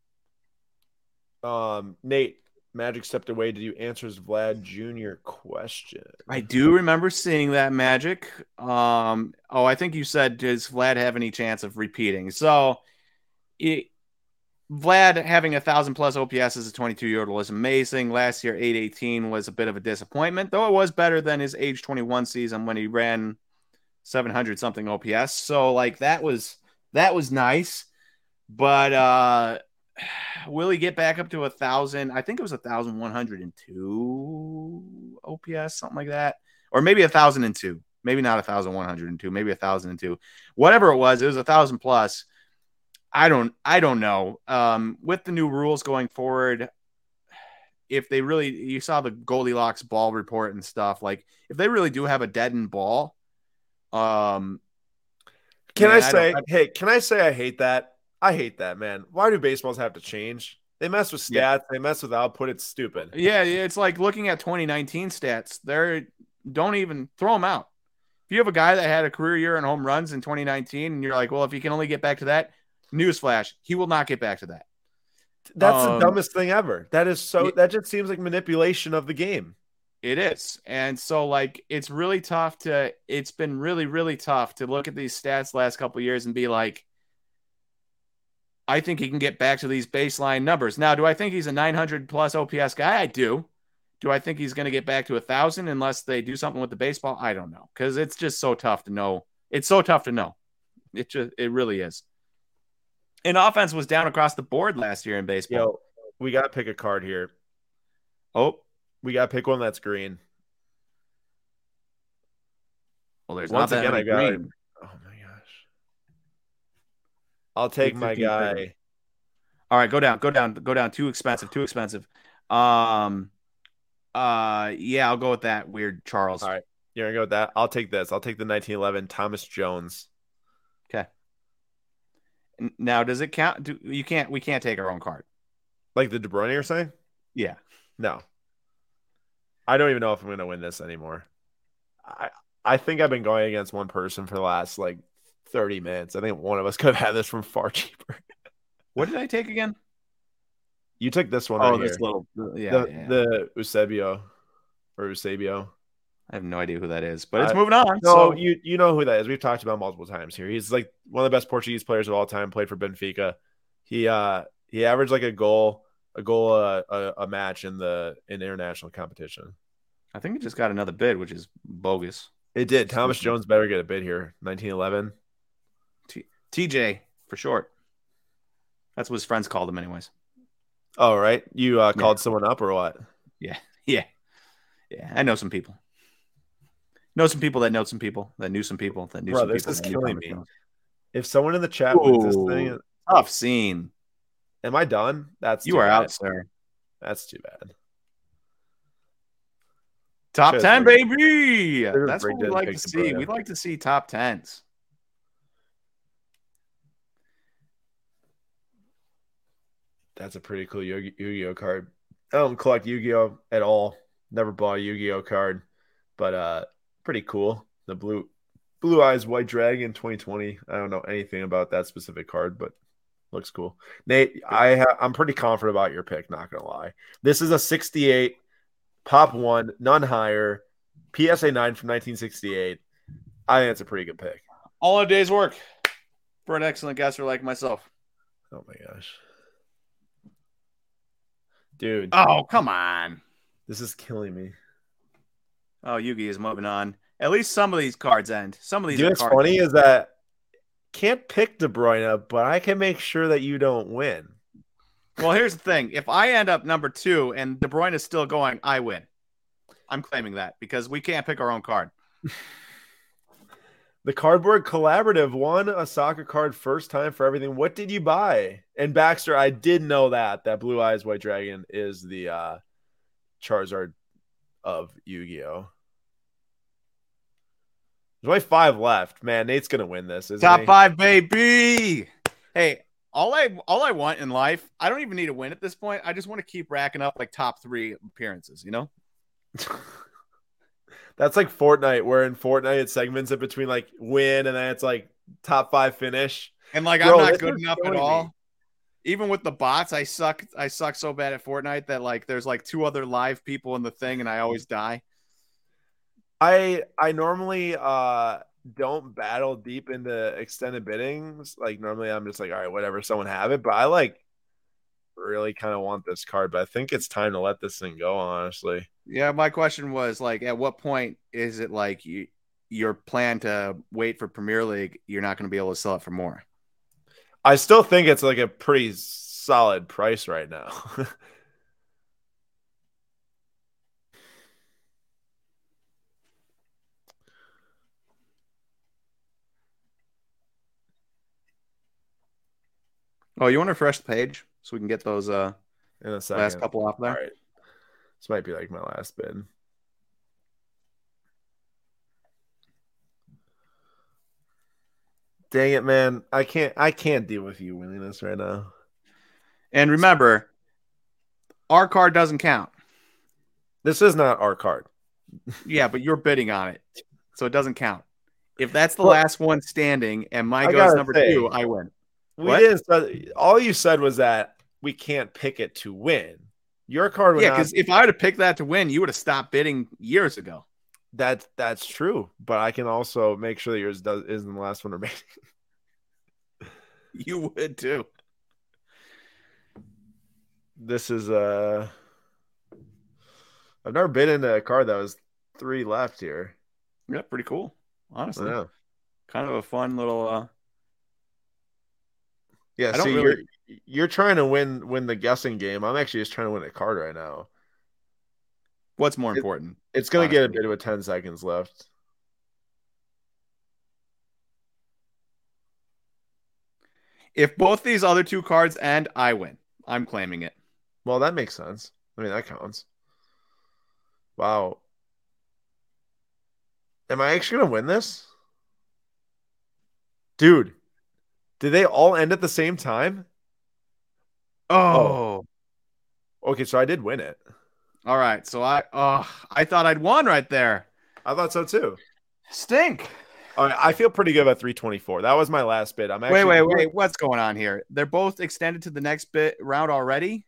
Um, Nate, Magic stepped away. Did you answer his Vlad Jr. question? I do remember seeing that Magic. Um, oh, I think you said, does Vlad have any chance of repeating? So, it, Vlad having a thousand plus OPS as a 22 year old was amazing. Last year, 818 was a bit of a disappointment, though it was better than his age 21 season when he ran 700 something OPS. So, like, that was that was nice. But uh will he get back up to a thousand? I think it was a thousand one hundred and two OPS, something like that, or maybe a thousand and two. Maybe not a thousand one hundred and two. Maybe a thousand and two. Whatever it was, it was a thousand plus. I don't. I don't know. Um, with the new rules going forward, if they really, you saw the Goldilocks ball report and stuff. Like, if they really do have a dead end ball, um, Can man, I say, hey, can I say I hate that? I hate that, man. Why do baseballs have to change? They mess with stats, Yeah. they mess with output. It's stupid. Yeah, yeah, it's like looking at 2019 stats. They're don't even throw them out. If you have a guy that had a career year in home runs in 2019, and you're like, well, if he can only get back to that, newsflash, he will not get back to that. That's Um, the dumbest thing ever. That is so y- that just seems like manipulation of the game. It is, and so like it's really tough to. It's been really, really tough to look at these stats last couple of years and be like, I think he can get back to these baseline numbers. Now, do I think he's a 900 plus OPS guy? I do. Do I think he's going to get back to a thousand unless they do something with the baseball? I don't know because it's just so tough to know. It's so tough to know. It just it really is. And offense was down across the board last year in baseball. Yo, we gotta pick a card here. Oh, We gotta pick one that's green. well, there's Once again, I got green. Oh my gosh. I'll take my 15, guy. All right, go down, go down, go down. Too expensive, too expensive. Um, uh, yeah, I'll go with that weird Charles. All right. You're gonna go with that. I'll take this. I'll take the 1911 Thomas Jones. Now, does it count? Do, you can't. We can't take our own card. Like the De Bruyne you're saying? Yeah. No. I don't even know if I'm gonna win this anymore. I I think I've been going against one person for the last like 30 minutes. I think one of us could have had this from far cheaper. What did I take again? You took this one Oh, right this here. little. Yeah, the yeah. the Eusebio or Eusebio. I have no idea who that is, but it's I- moving on. No, so you you know who that is. We've talked about him multiple times here. He's like one of the best Portuguese players of all time. Played for Benfica. He uh he averaged like a goal a goal uh, a, a match in the in international competition. I think it just got another bid, which is bogus. It did. Thomas Jones better get a bid here. 1911. TJ for short. That's what his friends called him, anyways. Oh right, you uh, Yeah. called someone up or what? Yeah, yeah, yeah. I know some people. Know some people that know some people that knew some people that knew Bro, some this people. is killing me. If someone in the chat wins this Ooh. thing, Tough scene. am I done? That's You are bad. out, sir. That's too bad. Top ten, baby. That's what we like to see. We like to see top tens. That's a pretty cool Yu- Yu-Gi-Oh card. I don't collect Yu-Gi-Oh at all. Never bought a Yu-Gi-Oh card, but uh, pretty cool. The blue, blue eyes white dragon 2020. I don't know anything about that specific card, but looks cool. Nate, I ha- I'm pretty confident about your pick. Not gonna lie. This is a 68 pop one, none higher, PSA nine from 1968. I think it's a pretty good pick. All a day's work for an excellent guesser like myself. Oh my gosh, dude, Oh, come on. this is killing me. Oh, Yugi is moving on. At least some of these cards end. Some of these. You know what's funny end. is that can't pick De Bruyne, up, but I can make sure that you don't win. Well, here's the thing: if I end up number two and De Bruyne is still going, I win. I'm claiming that because we can't pick our own card. The Cardboard Collaborative won a soccer card first time for everything. What did you buy? And Baxter, I did know that that Blue Eyes White Dragon is the uh Charizard of Yu-Gi-Oh. There's only five left. Man, Nate's gonna win this. Isn't Top he? five, baby. Hey, all I all I want in life, I don't even need to win at this point. I just want to keep racking up like top three appearances. You know? That's like Fortnite, where in Fortnite it segments it between like win and then it's like top five finish. And like Bro, I'm not good enough at all. me. Even with the bots, I suck. I suck so bad at Fortnite that like there's like two other live people in the thing, and I always die. I I normally uh don't battle deep into extended biddings. Like normally I'm just like, all right, whatever, someone have it. But I like really kind of want this card, but I think it's time to let this thing go, honestly. Yeah, my question was like, at what point is it like you your plan to wait for Premier League? You're not going to be able to sell it for more. I still think it's like a pretty solid price right now. Oh, you want to refresh the page so we can get those uh In a second. last couple off there? right. This might be like my last bid. Dang it, man. I can't I can't deal with you winning this right now. And remember, our card doesn't count. This is not our card. Yeah, but you're bidding on it, so it doesn't count. If that's the Well, last one standing and my goes number say- two, I win. We What? didn't all you said was that we can't pick it to win. Your card would Yeah, not because if I would have picked that to win, you would have stopped bidding years ago. That that's true. But I can also make sure that yours does isn't the last one remaining. You would too. This is uh I've never been in a car that was three left here. Yeah, pretty cool. Honestly, kind of a fun little. uh Yeah, I see, really- you're you're trying to win win the guessing game. I'm actually just trying to win a card right now. What's more It- important? It's gonna get a bit with 10 seconds left. If both these other two cards end, I win. I'm claiming it. Well, that makes sense. I mean, that counts. Wow. Am I actually gonna win this? Dude, did they all end at the same time? Oh. Okay, so I did win it. All right. So I oh I thought I'd won right there. I thought so too. Stink. All right, I feel pretty good about 324. That was my last bid. I'm Wait, actually wait, wait. What's going on here? They're both extended to the next bit round already.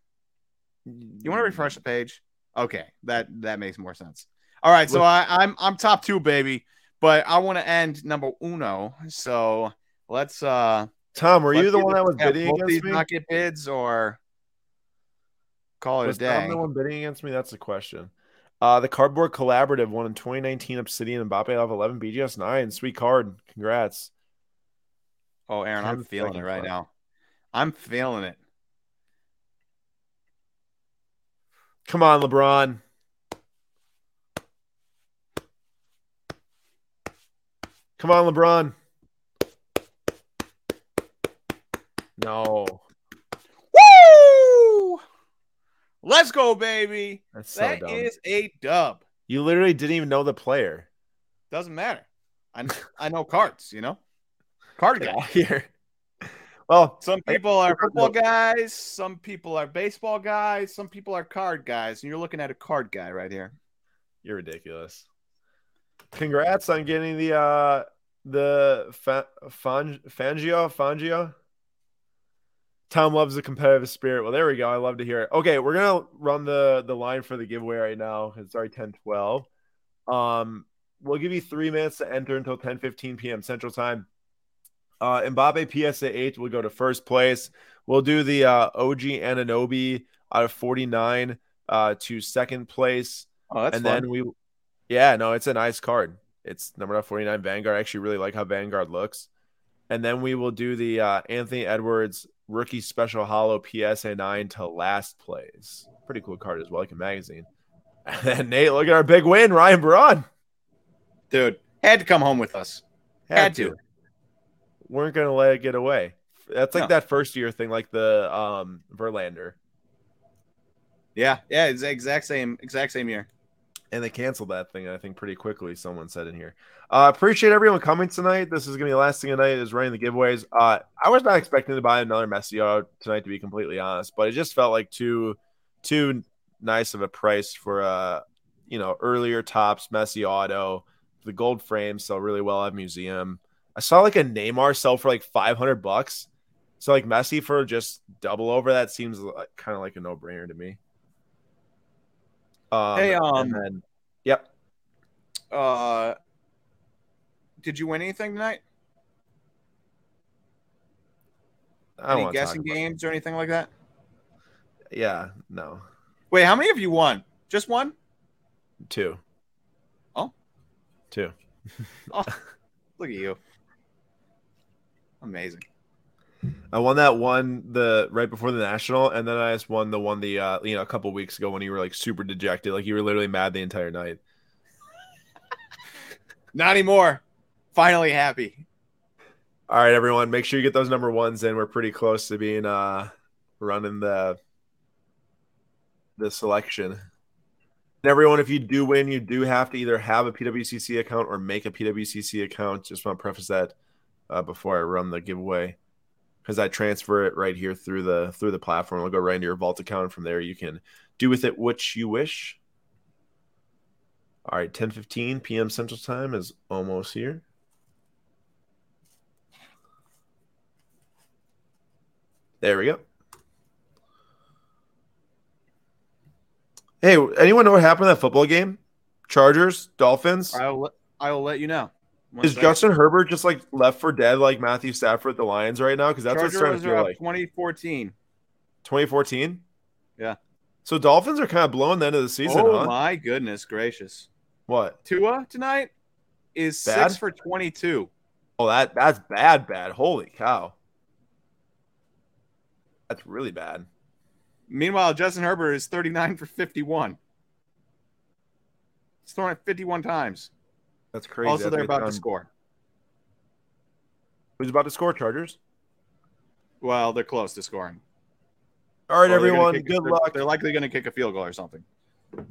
You want to refresh the page? Okay, that that makes more sense. All right, so I, I'm I'm top two, baby, but I want to end number uno. So let's uh. Tom, were you the one that was bidding against me? Not get bids or call it Was a day. Tom the one bidding against me? That's the question. Uh, the Cardboard Collaborative won in 2019 Obsidian and Mbappe off 11 BGS 9. Sweet card. Congrats. Oh, Aaron, I'm 10 feeling it right left. now. I'm feeling it. Come on, LeBron. Come on, LeBron. No, Woo! Let's go, baby. that's so That dumb. is a dub. You literally didn't even know the player. Doesn't matter. I I know cards. You know, card guy. Here. Well, Some people are football guys. Some people are baseball guys. Some people are card guys. And you're looking at a card guy right here. You're ridiculous. Congrats on getting the uh the fa- Fang- Fangio Fangio. Tom loves the competitive spirit. Well, there we go. I love to hear it. Okay, we're gonna run the the line for the giveaway right now. It's already 10 12. Um, we'll give you three minutes to enter until 10 15 p.m. Central Time. Uh, Mbappe PSA 8 will go to first place. We'll do the uh, OG Anunoby out of 49 uh, to second place Oh, that's and fun. then we yeah no it's a nice card It's number 49 Vanguard. I actually really like how Vanguard looks. And then we will do the uh, Anthony Edwards rookie special hollow PSA 9 to last plays. Pretty cool card as well, like a magazine. And then Nate, look at our big win, Ryan Braun. Dude, had to come home with us. Had, had to. to. Weren't gonna let it get away. That's like no. that first year thing, like the um Verlander. Yeah, yeah, it's exact same, exact same year. And they canceled that thing, I think, pretty quickly. Someone said in here. Uh, appreciate everyone coming tonight. This is gonna be the last thing tonight is running the giveaways. Uh, I was not expecting to buy another Messi auto tonight, to be completely honest, but it just felt like too, too nice of a price for a, uh, you know, earlier Topps Messi auto. The gold frame sell really well at museum. I saw like a Neymar sell for like 500 bucks. So like Messi for just double over that seems like, kind of like a no brainer to me. Um, hey, um, then, yep. Uh, did you win anything tonight? Any guessing games or anything like that? Yeah, no. Wait, how many have you won? Just one? Two. Oh, two. oh, look at you. Amazing. I won that one the right before the national, and then I just won the one the uh, you know a couple weeks ago when you were like super dejected, like you were literally mad the entire night. Not anymore. Finally happy. All right, everyone, make sure you get those number ones in. We're pretty close to being uh running the the selection. And everyone, if you do win, you do have to either have a PWCC account or make a PWCC account. Just want to preface that uh, before I run the giveaway because I transfer it right here through the through the platform. It'll go right into your vault account. And from there, you can do with it which you wish. All right, 10 15 p.m. Central Time is almost here. There we go. Hey, anyone know what happened in that football game? Chargers, Dolphins. I'll I will let you know. Is second. Justin Herbert just like left for dead like Matthew Stafford the Lions right now? Because that's Charger what's starting to feel like. 2014. 2014. Yeah. So Dolphins are kind of blowing the end of the season. Oh huh? my goodness gracious! What Tua tonight is bad? six for 22. Oh, that that's bad, bad. Holy cow! That's really bad. Meanwhile, Justin Herbert is 39 for 51. He's thrown it 51 times. That's crazy. Also, That's they're about to score. Who's about to score? Chargers. Well, they're close to scoring. All right, everyone. Good they're, luck. They're likely going to kick a field goal or something.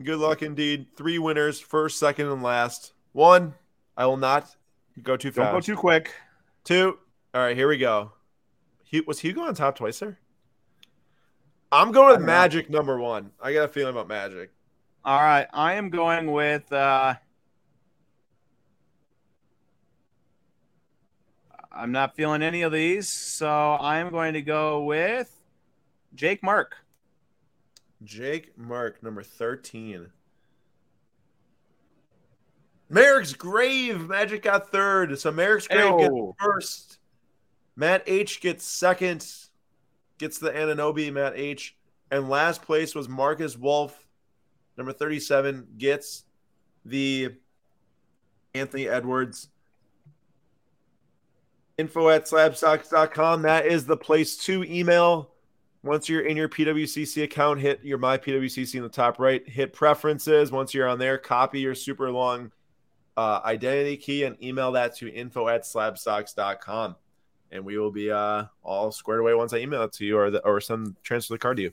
Good luck indeed. Three winners, first, second, and last. One. I will not go too fast. Don't go too quick. Two. All right, here we go. He, was Hugo on top twice there? I'm going with Magic know. number one. I got a feeling about Magic. All right, I am going with. Uh, I'm not feeling any of these, so I'm going to go with Jake Mark. Jake Mark, number 13. Merrick's Grave. Magic got third. So Merrick's Grave Ew. gets first. Matt H gets second gets the Anunoby, Matt H. And last place was Marcus Wolf, number 37, gets the Anthony Edwards. Info at slabstox.com. That is the place to email. Once you're in your PWCC account, hit your My PWCC in the top right, hit preferences. Once you're on there, copy your super long uh, identity key and email that to info at slabstox.com and we will be uh, all squared away once I email it to you or the, or send transfer the card to you.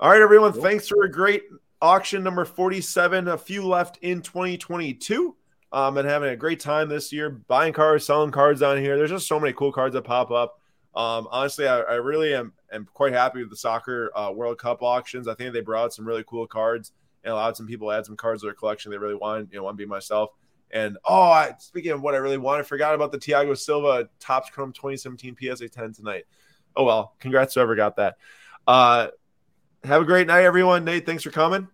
All right, everyone. Thanks for a great auction number 47. A few left in 2022. Um, and having a great time this year, buying cards, selling cards on here. There's just so many cool cards that pop up. Um, honestly, I, I, really am, am quite happy with the soccer uh, World Cup auctions. I think they brought some really cool cards and allowed some people to add some cards to their collection they really want. You know, want to be myself. And oh, I, speaking of what I really want, I forgot about the Thiago Silva Topps Chrome 2017 PSA 10 tonight. Oh well, congrats whoever got that. Uh, have a great night, everyone. Nate, thanks for coming.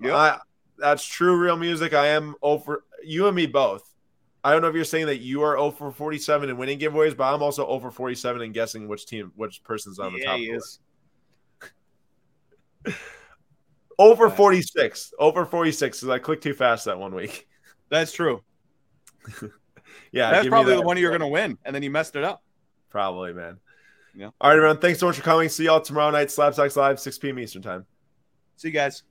Yeah, that's true. Real music. I am over you and me both. I don't know if you're saying that you are oh over 47 in winning giveaways, but I'm also oh over 47 in guessing which team, which person's on the top. He is. over 46. Over 46 because I clicked too fast that one week. That's true. yeah, that's probably that. the one you're going to win, and then you messed it up. Probably, man. Yeah. All right, everyone. Thanks so much for coming. See y'all tomorrow night, Slabstox Live, 6 p.m. Eastern Time. See you guys.